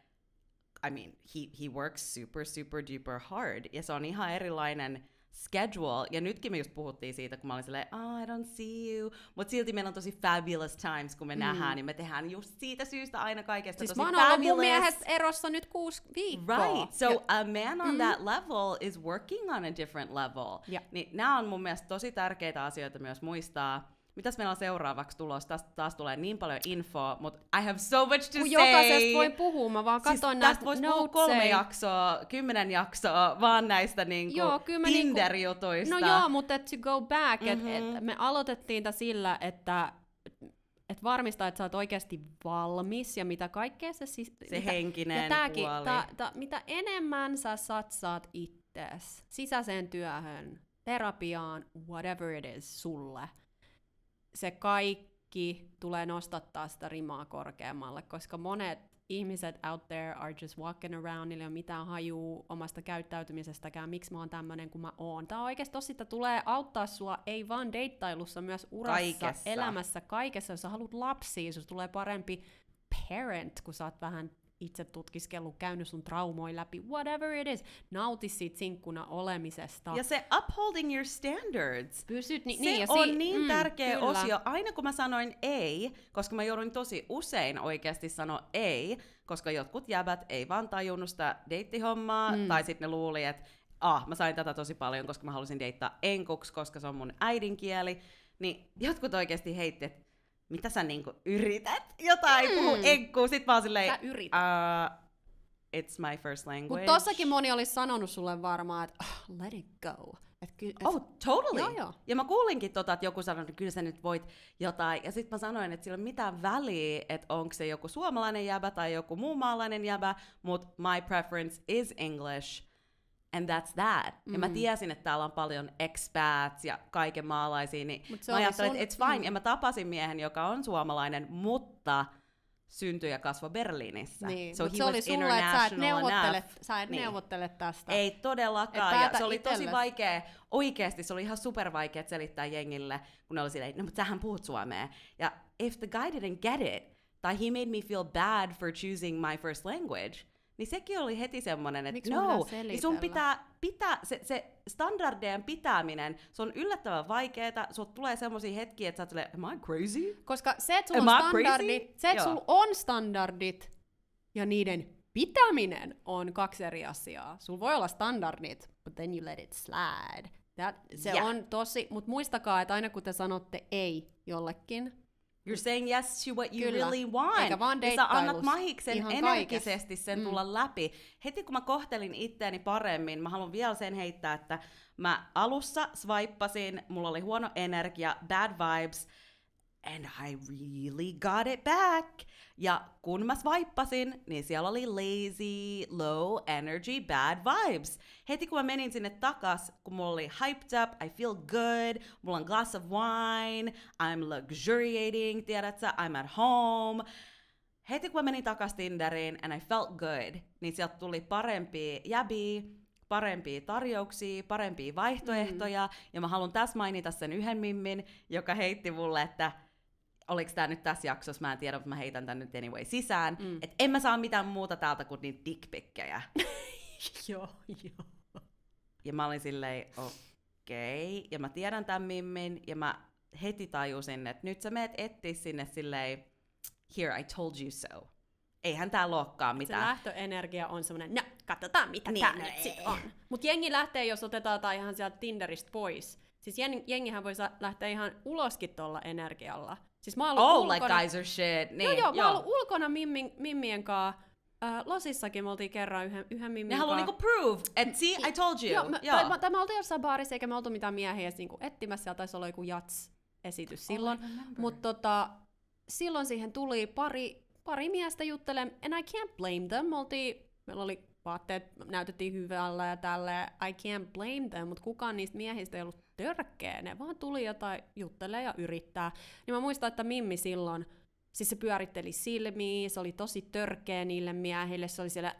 B: I mean, he, he works super, super duper hard. Ja se on ihan erilainen schedule. Ja nytkin me just puhuttiin siitä, kun mä olin silleen, oh, I don't see you. Mutta silti meillä on tosi fabulous times, kun me mm. nähdään, niin me tehdään just siitä syystä aina kaikesta
A: Siis
B: tosi
A: mä oon ollut mun
B: fabulous.
A: miehestä erossa nyt kuusi viikkoa.
B: Right. So
A: Ja,
B: a man on that level is working on a different level.
A: Ja.
B: Niin nämä on mun mielestä tosi tärkeitä asioita myös muistaa. Mitäs meillä on seuraavaksi tulossa? Taas, taas tulee niin paljon infoa, mutta I have so much to
A: kun
B: say.
A: jokaisesta voi puhua, mä vaan
B: Siis tästä
A: näitä
B: voisi puhua kolme jaksoa, kymmenen jaksoa, vaan näistä niinku
A: Joo, kyllä mä niinku-
B: Tinder-jutuista.
A: No joo, mutta to go back,
B: Mhm.
A: mm-hmm. et me aloitettiin sillä, että et varmistaa, että sä oot oikeasti valmis ja mitä kaikkea se siis...
B: Se
A: mitä,
B: henkinen
A: ja tääkin,
B: puoli.
A: ta, ta, mitä enemmän sä satsaat ittees, sisäiseen työhön, terapiaan, whatever it is sulle, se kaikki tulee nostattaa sitä rimaa korkeammalle, koska monet ihmiset out there are just walking around, niillä ei ole mitään hajuu omasta käyttäytymisestäkään, miksi mä oon tämmönen kuin mä oon. Tää oikeesti tosi, että tulee auttaa sua, ei vaan deittailussa, myös urassa,
B: Kaikessa.
A: elämässä, kaikessa. Jos sä haluat lapsia, jos tulee parempi parent, kun sä oot vähän itse tutkiskellut, käynyt sun traumoja läpi, whatever it is. Nauti siitä sinkkuna olemisesta.
B: Ja se upholding your standards.
A: Pysyt ni-
B: Se
A: niin, ja
B: on
A: si-
B: niin
A: mm,
B: tärkeä
A: kyllä.
B: osio. Aina kun mä sanoin ei, koska mä jouduin tosi usein oikeasti sanoa ei, koska jotkut jäbät ei vaan tajunnut sitä deittihommaa, mm. tai sitten ne luuli, että ah, mä sain tätä tosi paljon, koska mä halusin deittaa enkuksi, koska se on mun äidinkieli, niin jotkut oikeasti heitti, että mitä sä niinku yrität jotain, mm. puhu enkkuu, sit mä oon silleen,
A: Sä yrität.
B: uh, it's my first language.
A: Mutta tossakin moni olisi sanonut sulle varmaan, että oh, let it go. Et ky- et,
B: Oh, totally.
A: Joo, joo.
B: Ja mä kuulinkin tota, että joku sanoi, että kyllä sä nyt voit jotain. Ja sitten mä sanoin, että sillä ei ole mitään väliä, että onko se joku suomalainen jäbä tai joku muu maalainen jäbä, mutta my preference is English. And that's that. Mm. Ja mä tiesin, että täällä on paljon expats ja kaiken maalaisia, niin
A: Mut se
B: mä ajattelin,
A: sun-
B: että it's fine.
A: mm.
B: Ja mä tapasin miehen, joka on suomalainen, mutta syntyi ja kasvoi Berliinissä.
A: niin.
B: So he
A: se oli sulle, että sä et, neuvottele, sä et
B: Niin.
A: neuvottele tästä.
B: Ei todellakaan. Ja se oli tosi
A: itelles.
B: vaikea, oikeasti se oli ihan super vaikea selittää jengille, kun ne oli silleen, no mutta sähän puhut suomea. Ja if the guy didn't get it, tai he made me feel bad for choosing my first language, niin sekin oli heti semmonen, että
A: Miksi
B: no, niin sun pitää, pitää se, se standardien pitäminen, se on yllättävän vaikeeta, sulla tulee semmoisia hetkiä, että sä silleen, am I crazy?
A: Koska se, että sulla on
B: I crazy?
A: standardit, se, että sulla on standardit ja niiden pitäminen on kaksi eri asiaa. Sulla voi olla standardit, but then you let it slide. That, se
B: Yeah.
A: on tosi, mutta muistakaa, että aina kun te sanotte ei jollekin,
B: You're saying yes to what you
A: Kyllä.
B: really want.
A: Eikä vaan
B: ja sä annat mahiksen
A: Ihan
B: energisesti
A: kaikessa.
B: sen
A: Mm.
B: tulla läpi. Heti kun mä kohtelin itteeni paremmin, mä haluan vielä sen heittää, että mä alussa swippasin, mulla oli huono energia, bad vibes, and I really got it back. Ja kun mä swippasin, niin siellä oli lazy, low energy, bad vibes. Heti kun mä menin sinne takas, kun mulla oli hyped up, I feel good, mulla on glass of wine, I'm luxuriating, tiedät sä, I'm at home. Heti kun mä menin takas Tinderiin and I felt good, niin sieltä tuli parempia jäbiä, parempia tarjouksia, parempia vaihtoehtoja. Mm. Ja mä haluan tässä mainita sen yhden mimmin, joka heitti mulle, että oliko tämä nyt tässä jaksossa, mä en tiedä, mutta mä heitän tän nyt anyway sisään, mm. että en mä saa mitään muuta täältä kuin niitä dickpikkejä.
A: joo, joo.
B: Ja mä olin silleen, okei. Okay. Ja mä tiedän tämän mimmin, ja mä heti tajusin, että nyt sä meet etsiä sinne silleen, here I told you so. Eihän tää luokkaa
A: Se
B: mitään.
A: lähtöenergia on semmoinen, no katsotaan mitä
B: Niin,
A: tää
B: no
A: nyt sit on. Mut jengi lähtee, jos otetaan tai ihan sieltä Tinderistä pois. Siis jengi, jengihän voi lähteä ihan uloskin tuolla energialla. Siis mä oon ollut
B: Oh,
A: ulkona...
B: like guys are shit. Niin,
A: Joo, joo, mä oon ollut ulkona mimmin, mimmien kanssa. Äh, Losissakin me oltiin kerran yhden, yhden mimmin
B: Ne haluaa niinku prove, että see, I told you.
A: Joo, me,
B: Joo.
A: Tai, tai me oltiin jossain baarissa, eikä me oltu mitään miehiä edes niinku etsimässä, siellä taisi olla joku jats-esitys silloin.
B: Oh.
A: Mutta tota, silloin siihen tuli pari, pari miestä juttelemaan, and I can't blame them. Me oltiin, meillä oli vaatteet, näytettiin hyvällä ja tällä, I can't blame them, mutta kukaan niistä miehistä ei ollut törkeä. Ne vaan tuli jotain juttelee ja yrittää. Niin mä muistan, että Mimmi silloin, siis se pyöritteli silmiä, se oli tosi törkeä niille miehille, se oli siellä,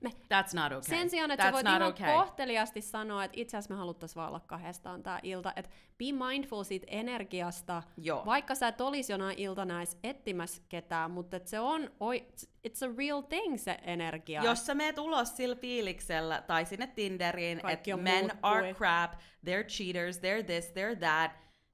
A: me
B: That's not okay.
A: sen sijaan, että
B: That's
A: sä voit ihan
B: okay.
A: kohteliasti sanoa, että itse asiassa me haluttaisiin vaan olla kahdestaan tää ilta. Että be mindful siitä energiasta,
B: Joo.
A: vaikka sä et olisi jonain iltana edes etsimässä ketään, mutta et se on, oi, it's a real thing se energia.
B: Jos sä meet ulos sillä fiiliksellä tai sinne Tinderiin, että men are
A: kuin-
B: crap, they're cheaters, they're this, they're that,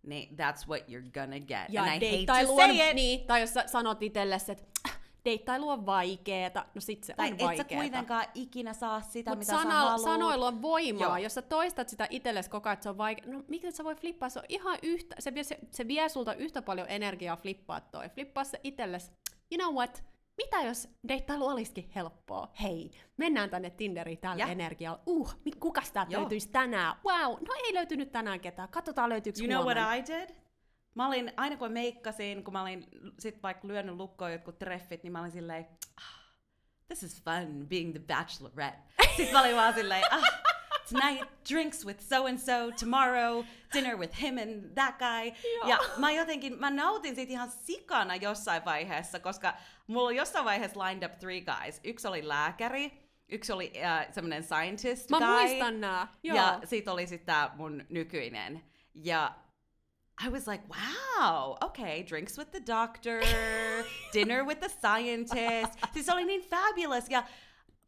B: niin that's what you're gonna get.
A: ja
B: And I hate to say it,
A: niin, tai jos sä sanot itsellesi, että "Ah, deittailu on vaikeeta, no sit se
B: tai
A: on
B: et sä
A: vaikeeta.
B: kuitenkaan ikinä saa sitä,
A: Mutta
B: mitä sä
A: sana,
B: haluat.
A: sanoilla on voimaa.
B: Joo.
A: Jos sä toistat sitä itsellesi koko ajan, että se on vaikea, no miksi sä voi flippaa? Se on ihan yhtä, se vie, se, se vie sulta yhtä paljon energiaa flippaa toi. Flippaa se itsellesi. You know what? Mitä jos deittailu olisikin helppoa? Hei, mennään tänne Tinderiin tällä
B: Ja.
A: energialla. Uh, kukas täältä löytyisi tänään? Wow, no ei löytynyt tänään ketään. Katsotaan löytyykö
B: You know what
A: huomenna.
B: I did? Mä olin, aina kun meikkasin, kun mä olin sit vaikka lyönyt lukkoon jotkut treffit, niin mä olin silleen, ah, this is fun being the bachelorette. Sitten mä olin vaan silleen, ah, tonight drinks with so and so, tomorrow dinner with him and that guy.
A: Joo.
B: Ja mä jotenkin, mä nautin siitä ihan sikana jossain vaiheessa, koska mulla oli jossain vaiheessa lined up three guys. Yksi oli lääkäri, yksi oli uh, semmonen scientist
A: Mä
B: guy.
A: muistan nää. Joo.
B: Ja sit oli sitten tää mun nykyinen. Ja I was like, wow, okay, drinks with the doctor, dinner with the scientist. Siis oli niin fabulous. Ja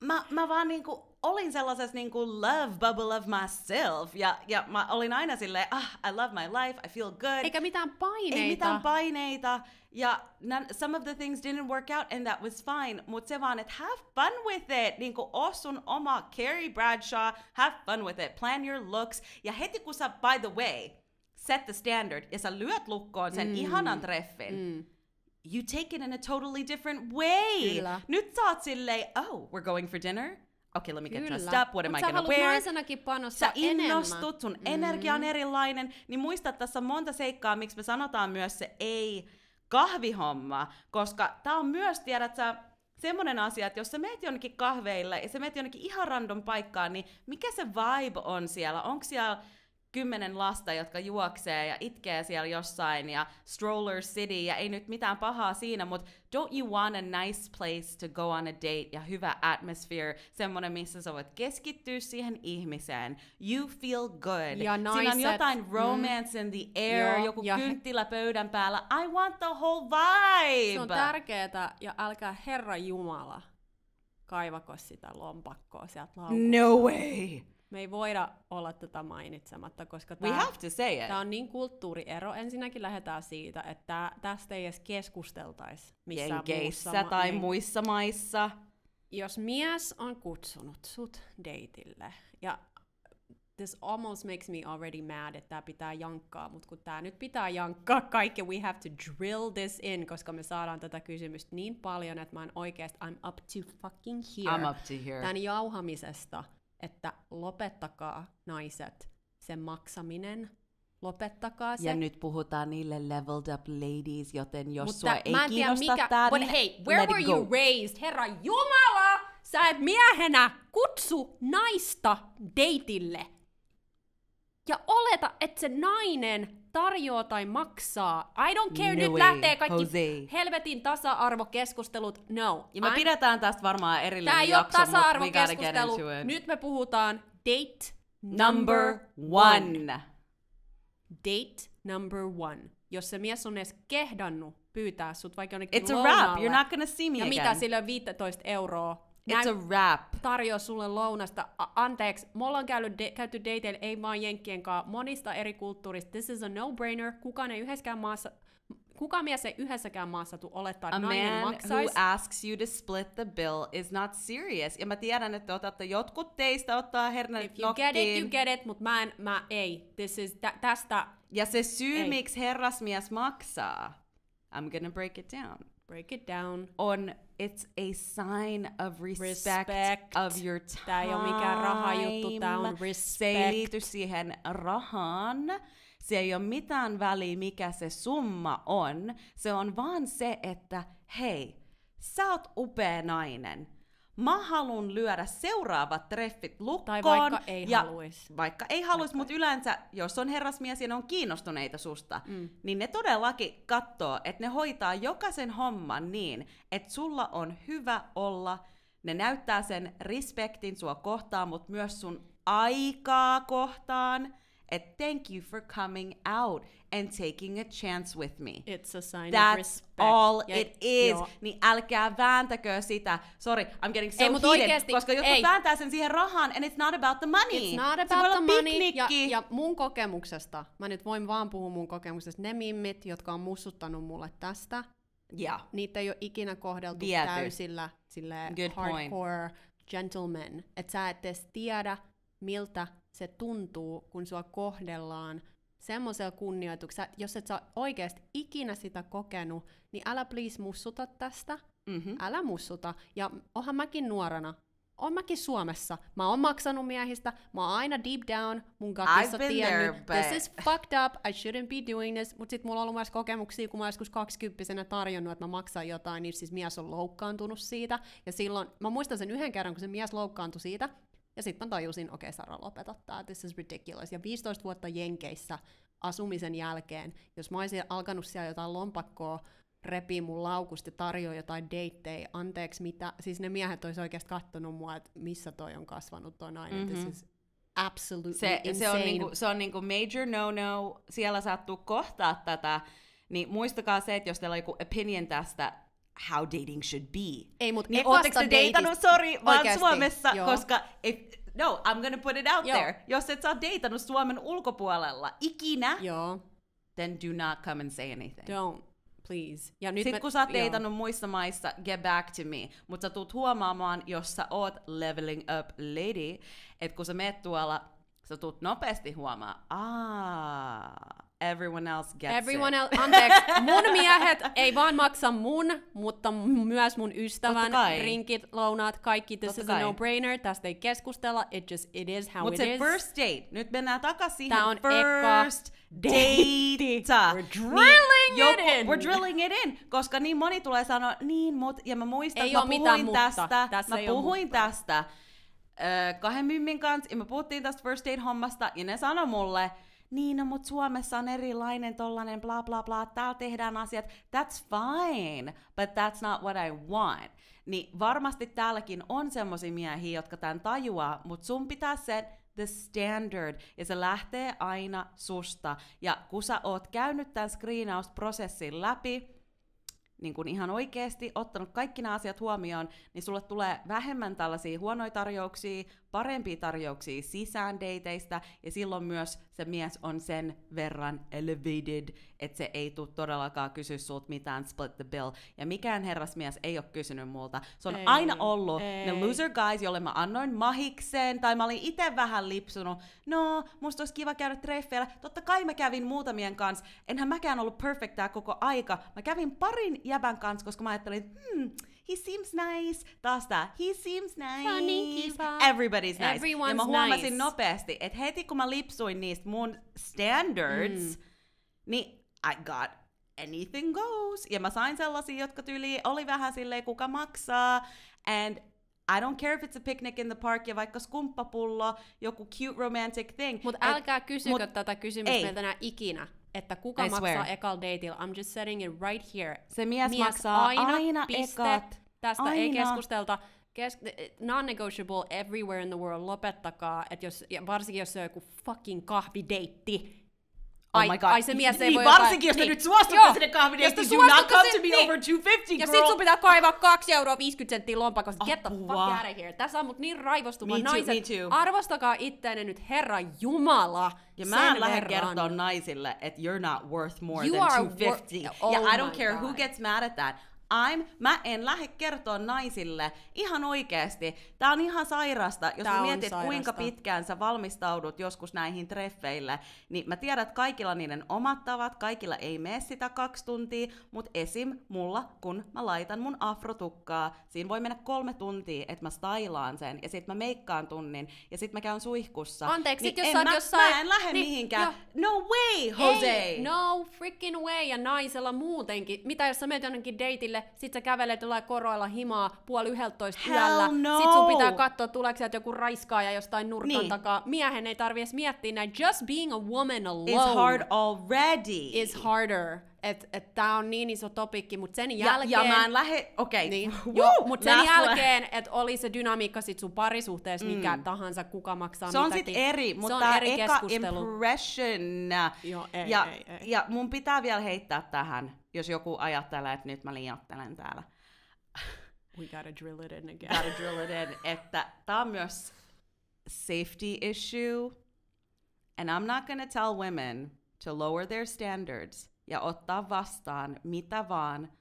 B: mä, mä vaan niinku olin sellaisessa niinku love bubble of myself. Ja, ja mä olin aina silleen, ah, I love my life, I feel good.
A: Eikä mitään paineita.
B: Ei mitään paineita. Ja none, some of the things didn't work out and that was fine. Mutta se vaan, että have fun with it. Niinku oo sun oma Carrie Bradshaw, have fun with it. Plan your looks. Ja heti kun sä, by the way, set the standard ja sä lyöt lukkoon sen mm. ihanan treffin, mm. you take it in a totally different way.
A: Kyllä.
B: Nyt sä oot silleen, oh, we're going for dinner? Okay, let me get
A: Kyllä.
B: dressed up. What am
A: Mut
B: I
A: sä
B: gonna wear?
A: naisenakin panostaa
B: Sä innostut, sun
A: enemmän.
B: energia on erilainen, niin muista, että tässä on monta seikkaa, miksi me sanotaan myös se ei kahvihomma, koska tää on myös, tiedät sä, semmonen asia, että jos sä meet jonnekin kahveille ja sä meet jonnekin ihan random paikkaan, niin mikä se vibe on siellä? Onko siellä kymmenen lasta, jotka juoksee ja itkee siellä jossain ja stroller city ja ei nyt mitään pahaa siinä, mutta don't you want a nice place to go on a date ja hyvä atmosphere, semmonen missä sä voit keskittyä siihen ihmiseen. You feel good.
A: Ja
B: Siinä on
A: naiset-
B: jotain romance in the air,
A: Joo,
B: joku
A: ja he-
B: kynttilä pöydän päällä. I want the whole vibe!
A: Se on tärkeetä, ja älkää Herra Jumala kaivako sitä lompakkoa sieltä laukusta.
B: No way!
A: Me ei voida olla tätä mainitsematta, koska
B: We
A: tämä
B: have to say it.
A: Tämä on niin kulttuuriero. Ensinnäkin lähdetään siitä, että tästä ei edes keskusteltaisi missään
B: Jenkeissä
A: muussa ma-
B: tai
A: niin.
B: muissa maissa.
A: Jos mies on kutsunut sut dateille, ja this almost makes me already mad, että tää pitää jankkaa, mutta kun tää nyt pitää jankkaa kaikki, we have to drill this in, koska me saadaan tätä kysymystä niin paljon, että mä oon oikeasti, I'm up to fucking here.
B: I'm up to here.
A: Tämän jauhamisesta, että lopettakaa naiset sen maksaminen, lopettakaa se.
B: Ja nyt puhutaan niille leveled up ladies, joten jos
A: Mutta
B: sua ei
A: mä en tiedä
B: kiinnosta
A: mikä,
B: tää,
A: but
B: niin
A: hey, where were you raised? Herra Jumala! Sä et miehenä kutsu naista dateille. Ja oleta, että se nainen tarjoaa tai maksaa. I don't care,
B: No
A: nyt
B: way,
A: lähtee kaikki
B: Jose.
A: helvetin tasa-arvokeskustelut. No.
B: Ja me
A: I'm-
B: pidetään tästä varmaan erillinen
A: Tää ei ole
B: jakso, get
A: tasa-arvokeskustelu. Nyt me puhutaan date
B: Number one.
A: Date number one. Jos se mies on edes kehdannut pyytää sut vaikka jonnekin
B: It's a wrap. You're not gonna see me
A: Ja
B: again.
A: mitä sille on 15 euroa?
B: It's a wrap.
A: tarjoa sulle lounasta. A- anteeksi, me ollaan käynyt de- käyty dateille, ei vaan jenkkien kanssa, monista eri kulttuurista. This is a no-brainer. Kukaan ei yhdessäkään maassa, kukaan mies ei yhdessäkään maassa tuu olettaa,
B: A
A: että nainen
B: man who
A: maksaisi.
B: asks you to split the bill is not serious. Ja mä tiedän, että otatte jotkut teistä ottaa hernet
A: If you get it, you get it, mutta mä en, mä ei. This is, tä, tästä,
B: Ja se syy,
A: Ei.
B: miksi herrasmies maksaa, I'm gonna break it down,
A: break it down.
B: on it's a sign of respect,
A: Respect.
B: of your time.
A: Ei mikään rahajuttu, on
B: Se ei
A: respect.
B: liity siihen rahaan. Se ei ole mitään väliä, mikä se summa on. Se on vaan se, että hei, sä oot upea nainen. Mä haluan lyödä seuraavat treffit lukkoon.
A: Tai vaikka ei
B: ja
A: haluis.
B: Vaikka ei haluis, mutta yleensä, jos on herrasmies ja ne on kiinnostuneita susta, mm. niin ne todellakin katsoo, että ne hoitaa jokaisen homman niin, että sulla on hyvä olla. Ne näyttää sen respektin sua kohtaan, mutta myös sun aikaa kohtaan. Että thank you for coming out and taking a chance with me.
A: It's a sign of
B: That's
A: respect.
B: all
A: Ja-
B: it is.
A: joo.
B: Niin älkää vääntäkö sitä. Sorry, I'm getting so
A: Ei,
B: heated,
A: oikeesti,
B: koska jotkut
A: ei.
B: vääntää sen siihen rahaan, and it's not about the money.
A: It's not
B: se
A: about
B: voi
A: the money. Ja,
B: piknikki.
A: ja mun kokemuksesta, mä nyt voin vaan puhua mun kokemuksesta, ne mimmit, jotka on mussuttanut mulle tästä,
B: ja.
A: niitä ei ole ikinä kohdeltu
B: Viety.
A: täysillä silleen
B: Good point.
A: hardcore gentleman. Että sä et edes tiedä, miltä se tuntuu, kun sua kohdellaan semmoisella kunnioituksella. Jos et sä oikeasti ikinä sitä kokenut, niin älä please mussuta tästä.
B: Mm-hmm.
A: Älä mussuta. Ja onhan mäkin nuorena. On mäkin Suomessa. Mä oon maksanut miehistä. Mä oon aina deep down mun
B: been
A: tiennyt,
B: there, but-
A: this is fucked up, I shouldn't be doing this. Mut sit mulla on ollut myös kokemuksia, kun mä oon joskus 20 tarjonnut, että mä maksan jotain, niin siis mies on loukkaantunut siitä. Ja silloin, mä muistan sen yhden kerran, kun se mies loukkaantui siitä, ja sitten mä tajusin, okei okay, Sara, lopeta tää, this is ridiculous. Ja 15 vuotta Jenkeissä asumisen jälkeen, jos mä olisin alkanut siellä jotain lompakkoa repii mun laukusta ja tarjoaa jotain deittejä, anteeksi mitä, siis ne miehet olisi oikeasti kattonut mua, että missä toi on kasvanut toi nainen, mm-hmm. this is absolutely
B: Se,
A: insane.
B: se on, niinku, se on niinku major no-no, siellä sattuu kohtaa tätä, niin muistakaa se, että jos teillä on joku opinion tästä, how dating should be.
A: Ei, mut
B: niin ootteko te deitannut, sorry, vaan
A: Oikeesti,
B: Suomessa,
A: joo.
B: koska if, no, I'm gonna put it out
A: Joo.
B: there. Jos et sä oot deitannut Suomen ulkopuolella ikinä,
A: Joo,
B: then do not come and say anything.
A: don't, please. Ja nyt
B: Sitten
A: mä-
B: kun sä oot deitannut muissa maissa, get back to me. Mutta sä tuut huomaamaan, jos sä oot leveling up lady, että kun sä meet tuolla, sä tuut nopeasti huomaa, ah, everyone else gets
A: Everyone
B: it.
A: else, anteeksi, mun miehet ei vaan maksa mun, mutta myös mun ystävän rinkit, lounaat, kaikki. This
B: Totta
A: is a
B: kai.
A: no-brainer, tästä ei keskustella, it just, it is how
B: Mut
A: it
B: se
A: is.
B: first date, nyt mennään takaisin siihen
A: Tää on eka
B: first
A: date.
B: date.
A: We're drilling it in.
B: We're drilling it in, koska niin moni tulee sanoa, niin mut, ja mä muistan,
A: Ei
B: mä
A: mitään
B: puhuin
A: mutta.
B: tästä,
A: Tässä
B: mä puhuin tästä kahden mimmin kanssa, ja me puhuttiin tästä first date hommasta, ja ne sanoi mulle, niin, no, mut Suomessa on erilainen tollanen bla bla bla, täällä tehdään asiat, that's fine, but that's not what I want. Niin varmasti täälläkin on semmosia miehiä, jotka tämän tajuaa, mut sun pitää se the standard, ja se lähtee aina susta. Ja kun sä oot käynyt tämän screenausprosessin läpi, niin kun ihan oikeasti ottanut kaikki nämä asiat huomioon, niin sulle tulee vähemmän tällaisia huonoja tarjouksia, parempia tarjouksia sisään dateista, ja silloin myös se mies on sen verran elevated, että se ei tule todellakaan kysyä sulta mitään split the bill. Ja mikään herrasmies ei ole kysynyt multa. Se on
A: Ei,
B: aina ollut
A: ei.
B: ne loser guys, jolle mä annoin mahikseen, tai mä olin itse vähän lipsunut. No, musta olisi kiva käydä treffeillä. Totta kai mä kävin muutamien kanssa. Enhän mäkään ollut perfect tää koko aika. Mä kävin parin jäbän kanssa, koska mä ajattelin, hmm, he seems nice. Taas tää, he seems nice.
A: Funny, kiva.
B: Everybody's nice.
A: Everyone's
B: ja mä huomasin
A: nice.
B: nopeasti, että heti kun mä lipsuin niistä mun standards, mm. niin I got anything goes. Ja mä sain sellaisia, jotka tyyli oli vähän silleen, kuka maksaa. And I don't care if it's a picnic in the park ja vaikka skumppapullo, joku cute romantic thing.
A: Mutta älkää kysykö
B: mut
A: tätä kysymystä
B: ei.
A: meiltä enää ikinä, että kuka
B: I
A: maksaa
B: swear.
A: ekal dateilla. I'm just setting it right here.
B: Se mies maksaa aina
A: piste.
B: ekat.
A: Tästä ei
B: Aina.
A: keskustelta. Kes- non-negotiable everywhere in the world. Lopettakaa, että jos, ja varsinkin jos se on joku fucking kahvideitti.
B: Oh
A: ai,
B: my god.
A: ai se mies ei
B: niin,
A: voi
B: varsinkin, jos
A: jotain-
B: nyt suostutte
A: Joo.
B: sinne kahvideittiin, do not come to me
A: niin.
B: over 250,
A: Ja
B: girl.
A: sit sun pitää kaivaa 2 euroa 50 senttiä lompakosta. Get the fuck out of here. Tässä on mut niin raivostumaan.
B: Me too,
A: Naiset,
B: me too.
A: arvostakaa itteenne nyt Herran Jumala.
B: Ja mä en lähde kertoa naisille, että you're not worth more
A: You
B: than
A: are
B: 250.
A: wor-
B: ja
A: Oh
B: I don't care
A: God.
B: who gets mad at that. I'm, mä en lähde kertoa naisille ihan oikeasti. Tää on ihan sairasta. Jos
A: Tää
B: mietit, kuinka
A: sairasta.
B: pitkään sä valmistaudut joskus näihin treffeille, niin mä tiedän, että kaikilla niiden omat tavat, kaikilla ei mene sitä kaksi tuntia, mutta esim. mulla, kun mä laitan mun afrotukkaa, siinä voi mennä kolme tuntia, että mä stylaan sen, ja sit mä meikkaan tunnin, ja sit mä käyn suihkussa.
A: Anteeksi,
B: niin
A: sit jos
B: en
A: sä
B: mä,
A: jossain-
B: Mä en lähde
A: niin,
B: mihinkään.
A: joo.
B: No way, Jose!
A: Ei, no freaking way, ja naisella muutenkin. Mitä jos sä menet jonnekin dateille, sit sä kävelet jollain koroilla himaa puoli yhdeltoista yöllä,
B: no.
A: sit sun pitää katsoa, tuleeko sieltä joku raiskaaja jostain nurkan
B: Niin.
A: takaa. Miehen ei tarvi edes miettiä näin. Just being a woman alone
B: Is hard already.
A: is harder. Et, et tää on niin iso topikki, mutta sen
B: ja,
A: jälkeen...
B: ja mä en lähde, okei.
A: Niin,
B: Woo!
A: joo, mutta sen jälkeen, että oli se dynamiikka sit sun parisuhteessa, mikä tahansa, kuka maksaa
B: Mm. Se on
A: mitäkin.
B: sit eri, mutta
A: eri
B: eka
A: keskustelu.
B: impression.
A: Joo, ei,
B: ja,
A: ei, ei.
B: ja mun pitää vielä heittää tähän, jos joku ajattelee, että nyt mä liioittelen täällä.
A: We gotta drill it in again.
B: Gotta drill it in, että tää on myös safety issue. And I'm not gonna tell women to lower their standards ja ottaa vastaan mitä vaan,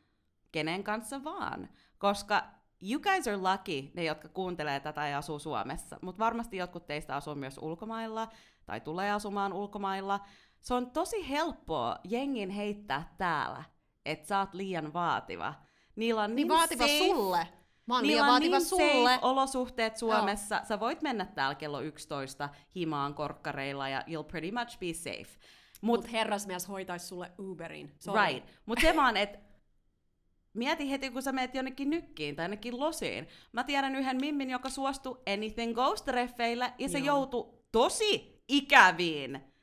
B: kenen kanssa vaan. Koska you guys are lucky, ne jotka kuuntelee tätä ja asuu Suomessa, mutta varmasti jotkut teistä asuu myös ulkomailla tai tulee asumaan ulkomailla. Se on tosi helppoa jengin heittää täällä, että sä oot liian vaativa. Niillä on niin,
A: Niin vaativa
B: safe,
A: sulle. Mä oon
B: Niillä
A: liian vaativa
B: niin
A: sulle.
B: olosuhteet Suomessa. Sä voit mennä täällä kello 11 himaan korkkareilla ja you'll pretty much be safe. Mut,
A: Mut herrasmies hoitaisi sulle Uberin. Sorry.
B: right. Mut se vaan, että mieti heti, kun sä meet jonnekin nykkiin tai jonnekin losiin. Mä tiedän yhden mimmin, joka suostui Anything Goes treffeille ja se
A: Joo.
B: joutui tosi ikäviin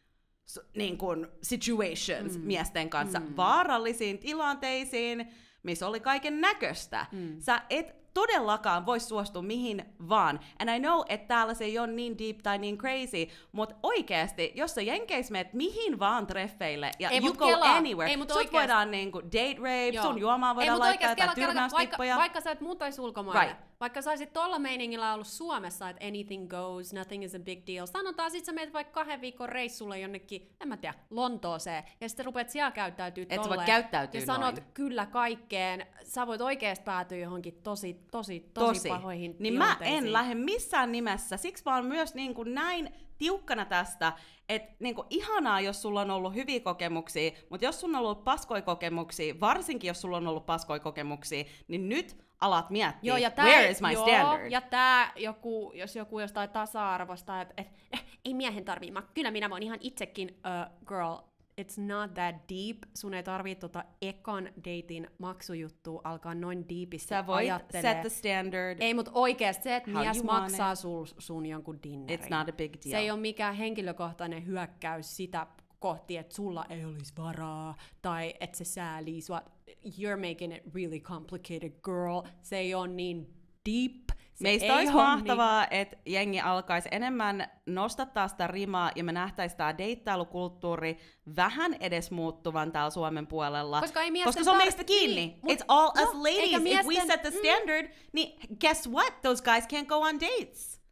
B: niin kuin situations mm. miesten kanssa, mm. vaarallisiin tilanteisiin, missä oli kaiken näköistä. Mm. Sä et todellakaan voi suostua mihin vaan. And I know, että täällä se ei ole niin deep tai niin crazy, mutta oikeasti, jos sä jenkeis meet mihin vaan treffeille ja
A: Ei,
B: you go
A: kelaa.
B: anywhere,
A: Ei, mut
B: sut
A: oikeasti.
B: voidaan niinku date rape,
A: Joo.
B: sun juomaan
A: Ei,
B: voidaan
A: mut
B: laittaa jotain
A: kela- kela- vaikka,
B: tyrmäystippoja.
A: vaikka sä et muutais ulkomaille,
B: Right.
A: vaikka sä olisit tolla meiningillä ollut Suomessa, että anything goes, nothing is a big deal. Sanotaan sit sä meet vaikka kahden viikon reissulle jonnekin, en mä tiedä, Lontooseen, ja sitten rupeat siellä käyttäytyy
B: Et sä voi
A: tolleen,
B: käyttäytyä
A: ja sanot
B: noin.
A: kyllä kaikkeen, sä voit oikeesti päätyä johonkin tosi, tosi, tosi,
B: tosi.
A: pahoihin
B: Niin mä en lähde missään nimessä, siksi mä oon myös niin kuin näin tiukkana tästä, että niin kuin ihanaa, jos sulla on ollut hyviä kokemuksia, mutta jos sulla on ollut paskoja kokemuksia, varsinkin jos sulla on ollut paskoja kokemuksia, niin nyt alat miettiä,
A: Joo, ja tää,
B: where is my
A: joo,
B: standard?
A: Ja tää joku, jos joku jostain tasa-arvosta, että et, eh, ei miehen tarvii, mä, kyllä minä voin ihan itsekin, uh, girl, it's not that deep, sun ei tarvii tota ekan datein maksujuttua alkaa noin deepisti
B: Sä voit
A: ajattelee.
B: set the standard,
A: Ei, mutta oikeesti se, että
B: How
A: mies maksaa sul, sun jonkun dinnerin.
B: it's not a big deal.
A: Se ei ole mikään henkilökohtainen hyökkäys sitä kohti, että sulla ei olisi varaa, tai että se säälii sua. You're making it really complicated, girl. Se ei ole niin deep.
B: Meistä
A: ei
B: olisi mahtavaa, että jengi alkaisi enemmän nostattaa sitä rimaa ja me nähtäisiin tämä deittailukulttuuri vähän edes muuttuvan täällä Suomen puolella.
A: Koska ei miesten
B: koska se on meistä kiinni.
A: Niin, mut-
B: It's all
A: joo,
B: us ladies.
A: eikä
B: If we
A: miesten-
B: set the
A: mm.
B: standard, niin guess what? Those guys can't go on dates.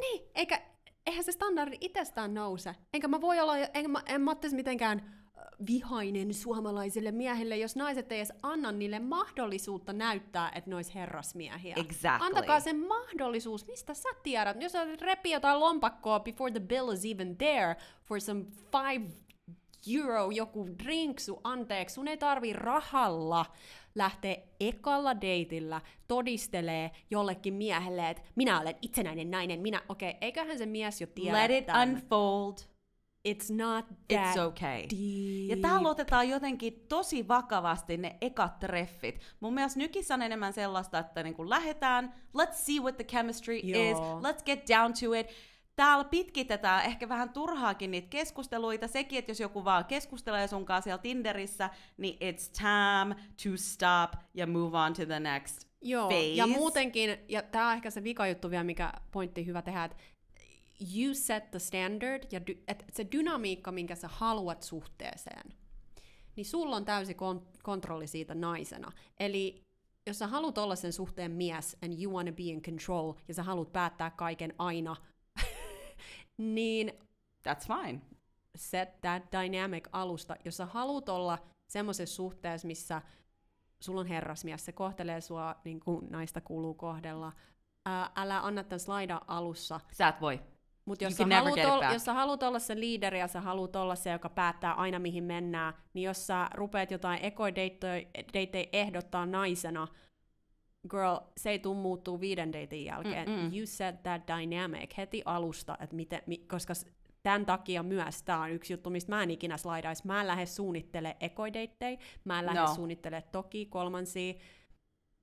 A: Niin, eikä, eihän se standardi itsestään nouse. Enkä mä voi olla, enkä mä, en mä mitenkään vihainen suomalaiselle miehelle, jos naiset ei edes anna niille mahdollisuutta näyttää, että ne olisi herrasmiehiä.
B: Exactly.
A: Antakaa se mahdollisuus, mistä sä tiedät. Jos sä repii jotain lompakkoa before the bill is even there for some five euro joku drinksu, anteeksi, sun ei tarvi rahalla lähteä ekalla deitillä todistelee jollekin miehelle, että minä olen itsenäinen nainen, minä, okei, okay, eiköhän se mies jo tiedä
B: Let it
A: tän.
B: unfold.
A: It's not that
B: It's okay.
A: deep.
B: Ja täällä otetaan jotenkin tosi vakavasti ne ekat treffit. Mun mielestä nykissä on enemmän sellaista, että niinku lähetään, let's see what the chemistry
A: Joo.
B: is, let's get down to it. Täällä pitkitetään ehkä vähän turhaakin niitä keskusteluita. Sekin, että jos joku vaan keskustelee sun kanssa siellä Tinderissä, niin it's time to stop ja move on to the next
A: Joo,
B: phase.
A: ja muutenkin, ja tämä on ehkä se vika juttu vielä, mikä pointti hyvä tehdä, että you set the standard, ja dy, et se dynamiikka, minkä sä haluat suhteeseen, niin sulla on täysi kon- kontrolli siitä naisena. Eli jos sä haluat olla sen suhteen mies, and you wanna be in control, ja sä haluat päättää kaiken aina, niin
B: That's fine.
A: set that dynamic alusta. Jos sä haluat olla semmoisessa suhteessa, missä sulla on herrasmies, se kohtelee sua niin kuin naista kuuluu kohdella, ää, älä anna tämän slaida alussa.
B: Sä et voi.
A: Mutta jos, ol- jos sä haluat olla se liideri ja sä haluat olla se, joka päättää aina mihin mennään, niin jos sä rupeat jotain ekoideitteja ehdottaa naisena, girl, se ei tule muuttuu viiden deitin jälkeen.
B: Mm-mm.
A: You set that dynamic heti alusta, että miten, mi, koska tämän takia myös tämä on yksi juttu, mistä mä en ikinä slaidais. Mä en lähde suunnittele ekoideittejä, mä en lähde
B: No.
A: suunnittele toki kolmansia.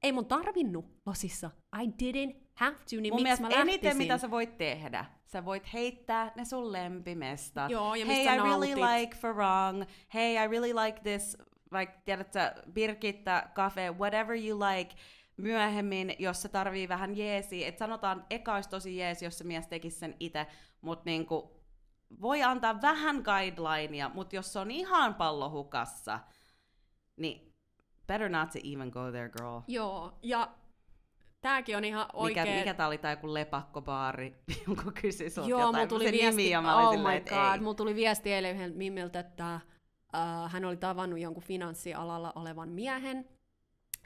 A: Ei mun tarvinnut losissa. I didn't have to, niin
B: Mun mielestä eniten, mitä sä voit tehdä, sä voit heittää ne sun lempimestat.
A: Joo, ja
B: hey,
A: mistä
B: I really
A: nautit.
B: like Farang. Hey, I really like this, like, tiedätkö, Birgitta, Cafe, whatever you like. Myöhemmin, jos se tarvii vähän jeesiä, että sanotaan, eka olisi tosi jeesi, jos se mies tekisi sen itse, mutta niinku, voi antaa vähän guidelinea, mutta jos se on ihan pallohukassa, niin better not to even go there, girl.
A: Joo, ja tääkin on ihan
B: Mikä,
A: oikein...
B: mikä tää oli tää joku lepakkobaari, joku kysyi sulta
A: Joo,
B: jotain
A: tuli
B: sen
A: viesti,
B: nimi, ja mä olin
A: oh
B: silleen,
A: my
B: että
A: god,
B: ei.
A: mulla tuli viesti eilen yhdeltä mimmiltä, että uh, hän oli tavannut jonkun finanssialalla olevan miehen,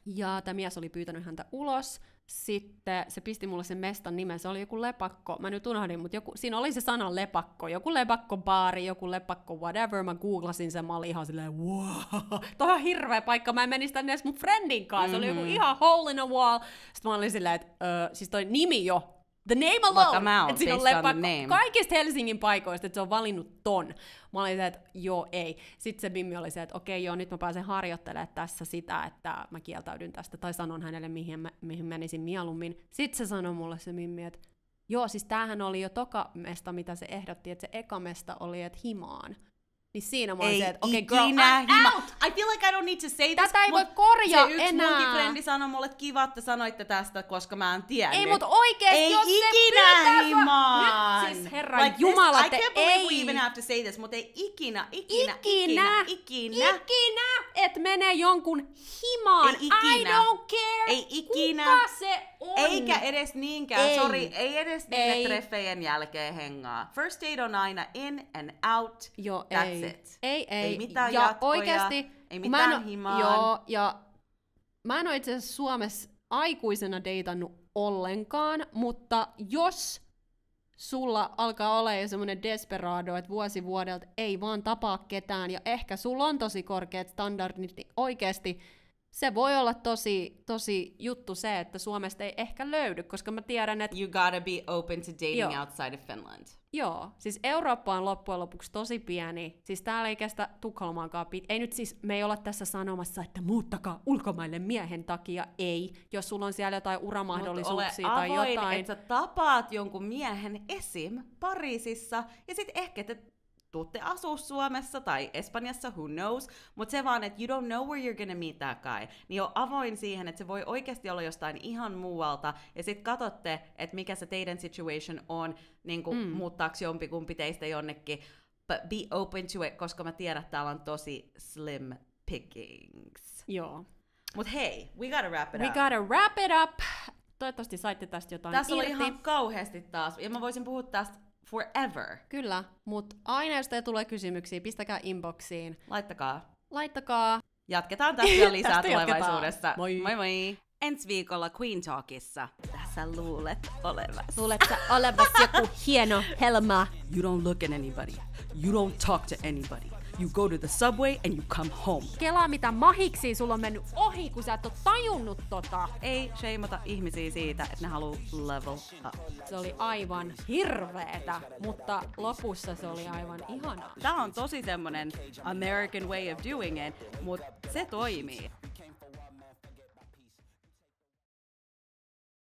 A: ja tämä mies oli pyytänyt häntä ulos, sitten se pisti mulle sen mestan nimen, se oli joku lepakko, mä nyt unohdin, mutta joku, siinä oli se sana lepakko, joku lepakkobaari, joku lepakko whatever, mä googlasin sen, mä olin ihan silleen, wow, toi on hirveä paikka, mä en menisi tänne edes mun friendin kanssa, se oli joku
B: Mhm.
A: ihan hole in a wall, sitten mä olin silleen, että ö, siis toi nimi jo, the name alone,
B: them out
A: että siinä on lepakko,
B: name.
A: kaikista Helsingin paikoista, että se on valinnut ton. Mä olin se, että joo, ei. Sitten se Mimmi oli se, että okei, joo, nyt mä pääsen harjoittelemaan tässä sitä, että mä kieltäydyn tästä, tai sanon hänelle, mihin, mä, mihin menisin mieluummin. Sitten se sanoi mulle se Mimmi, että joo, siis tämähän oli jo toka mesta, mitä se ehdotti, että se eka mesta oli, että himaan. Niin siinä mä oon se, että okei okay, girl, I'm
B: hima.
A: out!
B: I feel like I don't need to say this.
A: Tätä ei voi korjaa
B: se yksi
A: enää.
B: munkin frendi sanoi mulle, että kiva, että sanoitte tästä, koska mä en tiennyt.
A: Ei, mut oikeesti,
B: ei
A: jos se
B: ikinä
A: pyytää sua-
B: himaan.
A: Nyt siis herran
B: like
A: jumala,
B: this, I
A: te
B: can't believe we
A: ei.
B: even have to say this, mutta ei ikinä, ikinä,
A: Ikinä,
B: ikinä, ikinä.
A: ikinä, et menee jonkun himaan.
B: Ei ikinä.
A: I don't care.
B: Ei ikinä.
A: Kuka se on?
B: Eikä edes niinkään,
A: Ei.
B: sori, ei edes niille
A: Ei.
B: treffejen jälkeen hengaa. First date on aina in and out,
A: Joo,
B: that's
A: ei.
B: It.
A: Ei, ei.
B: Ei mitään
A: ja
B: jatkoja,
A: oikeasti,
B: ei
A: kun mä en
B: mitään himaan.
A: Joo, ja mä en ole itse asiassa Suomessa aikuisena deitannut ollenkaan, mutta jos sulla alkaa olla jo semmoinen desperado, että vuosi vuodelta ei vaan tapaa ketään, ja ehkä sulla on tosi korkeat standardit, niin oikeasti se voi olla tosi, tosi juttu se, että Suomesta ei ehkä löydy, koska mä tiedän, että
B: You gotta be open to dating
A: Joo.
B: outside of Finland.
A: Joo, siis Eurooppa on loppujen lopuksi tosi pieni. Siis täällä ei kestä Tukholmaankaan pit. Ei nyt siis, me ei olla tässä sanomassa, että muuttakaa ulkomaille miehen takia. Ei. Jos sulla on siellä jotain uramahdollisuuksia
B: Mut
A: tai
B: ole avoin,
A: jotain.
B: että sä tapaat jonkun miehen esim. Pariisissa, ja sit ehkä te tuutte asua Suomessa tai Espanjassa, who knows, mutta se vaan, että you don't know where you're gonna meet that guy, niin on avoin siihen, että se voi oikeasti olla jostain ihan muualta, ja sit katsotte, että mikä se teidän situation on, niin kuin mm. muuttaako jompikumpi teistä jonnekin, but be open to it, koska mä tiedän, että täällä on tosi slim pickings.
A: Joo.
B: Mut hei, we gotta wrap it
A: We
B: up.
A: gotta wrap it up. Toivottavasti saitte tästä jotain
B: Tässä oli
A: irti.
B: ihan kauheasti taas, ja mä voisin puhua tästä forever.
A: Kyllä, mutta aina jos teille tulee kysymyksiä, pistäkää inboxiin.
B: Laittakaa.
A: Laittakaa.
B: Jatketaan tästä vielä lisää
A: Tästä jatketaan.
B: tulevaisuudessa.
A: Moi.
B: moi moi! Ensi viikolla Queen Talkissa. Tässä luulet olevas.
A: Luulet sä olevas joku hieno helma?
D: You don't look at anybody. You don't talk to anybody. You go to the subway and you come home.
A: Kelaa mitä mahiksi sulla on mennyt ohi, kun sä et oo tajunnut tota.
B: Ei sheimata ihmisiä siitä, että ne haluu level up.
A: Se oli aivan hirveetä, mutta lopussa se oli aivan ihanaa.
B: Tää on tosi semmonen American way of doing it, mutta se toimii.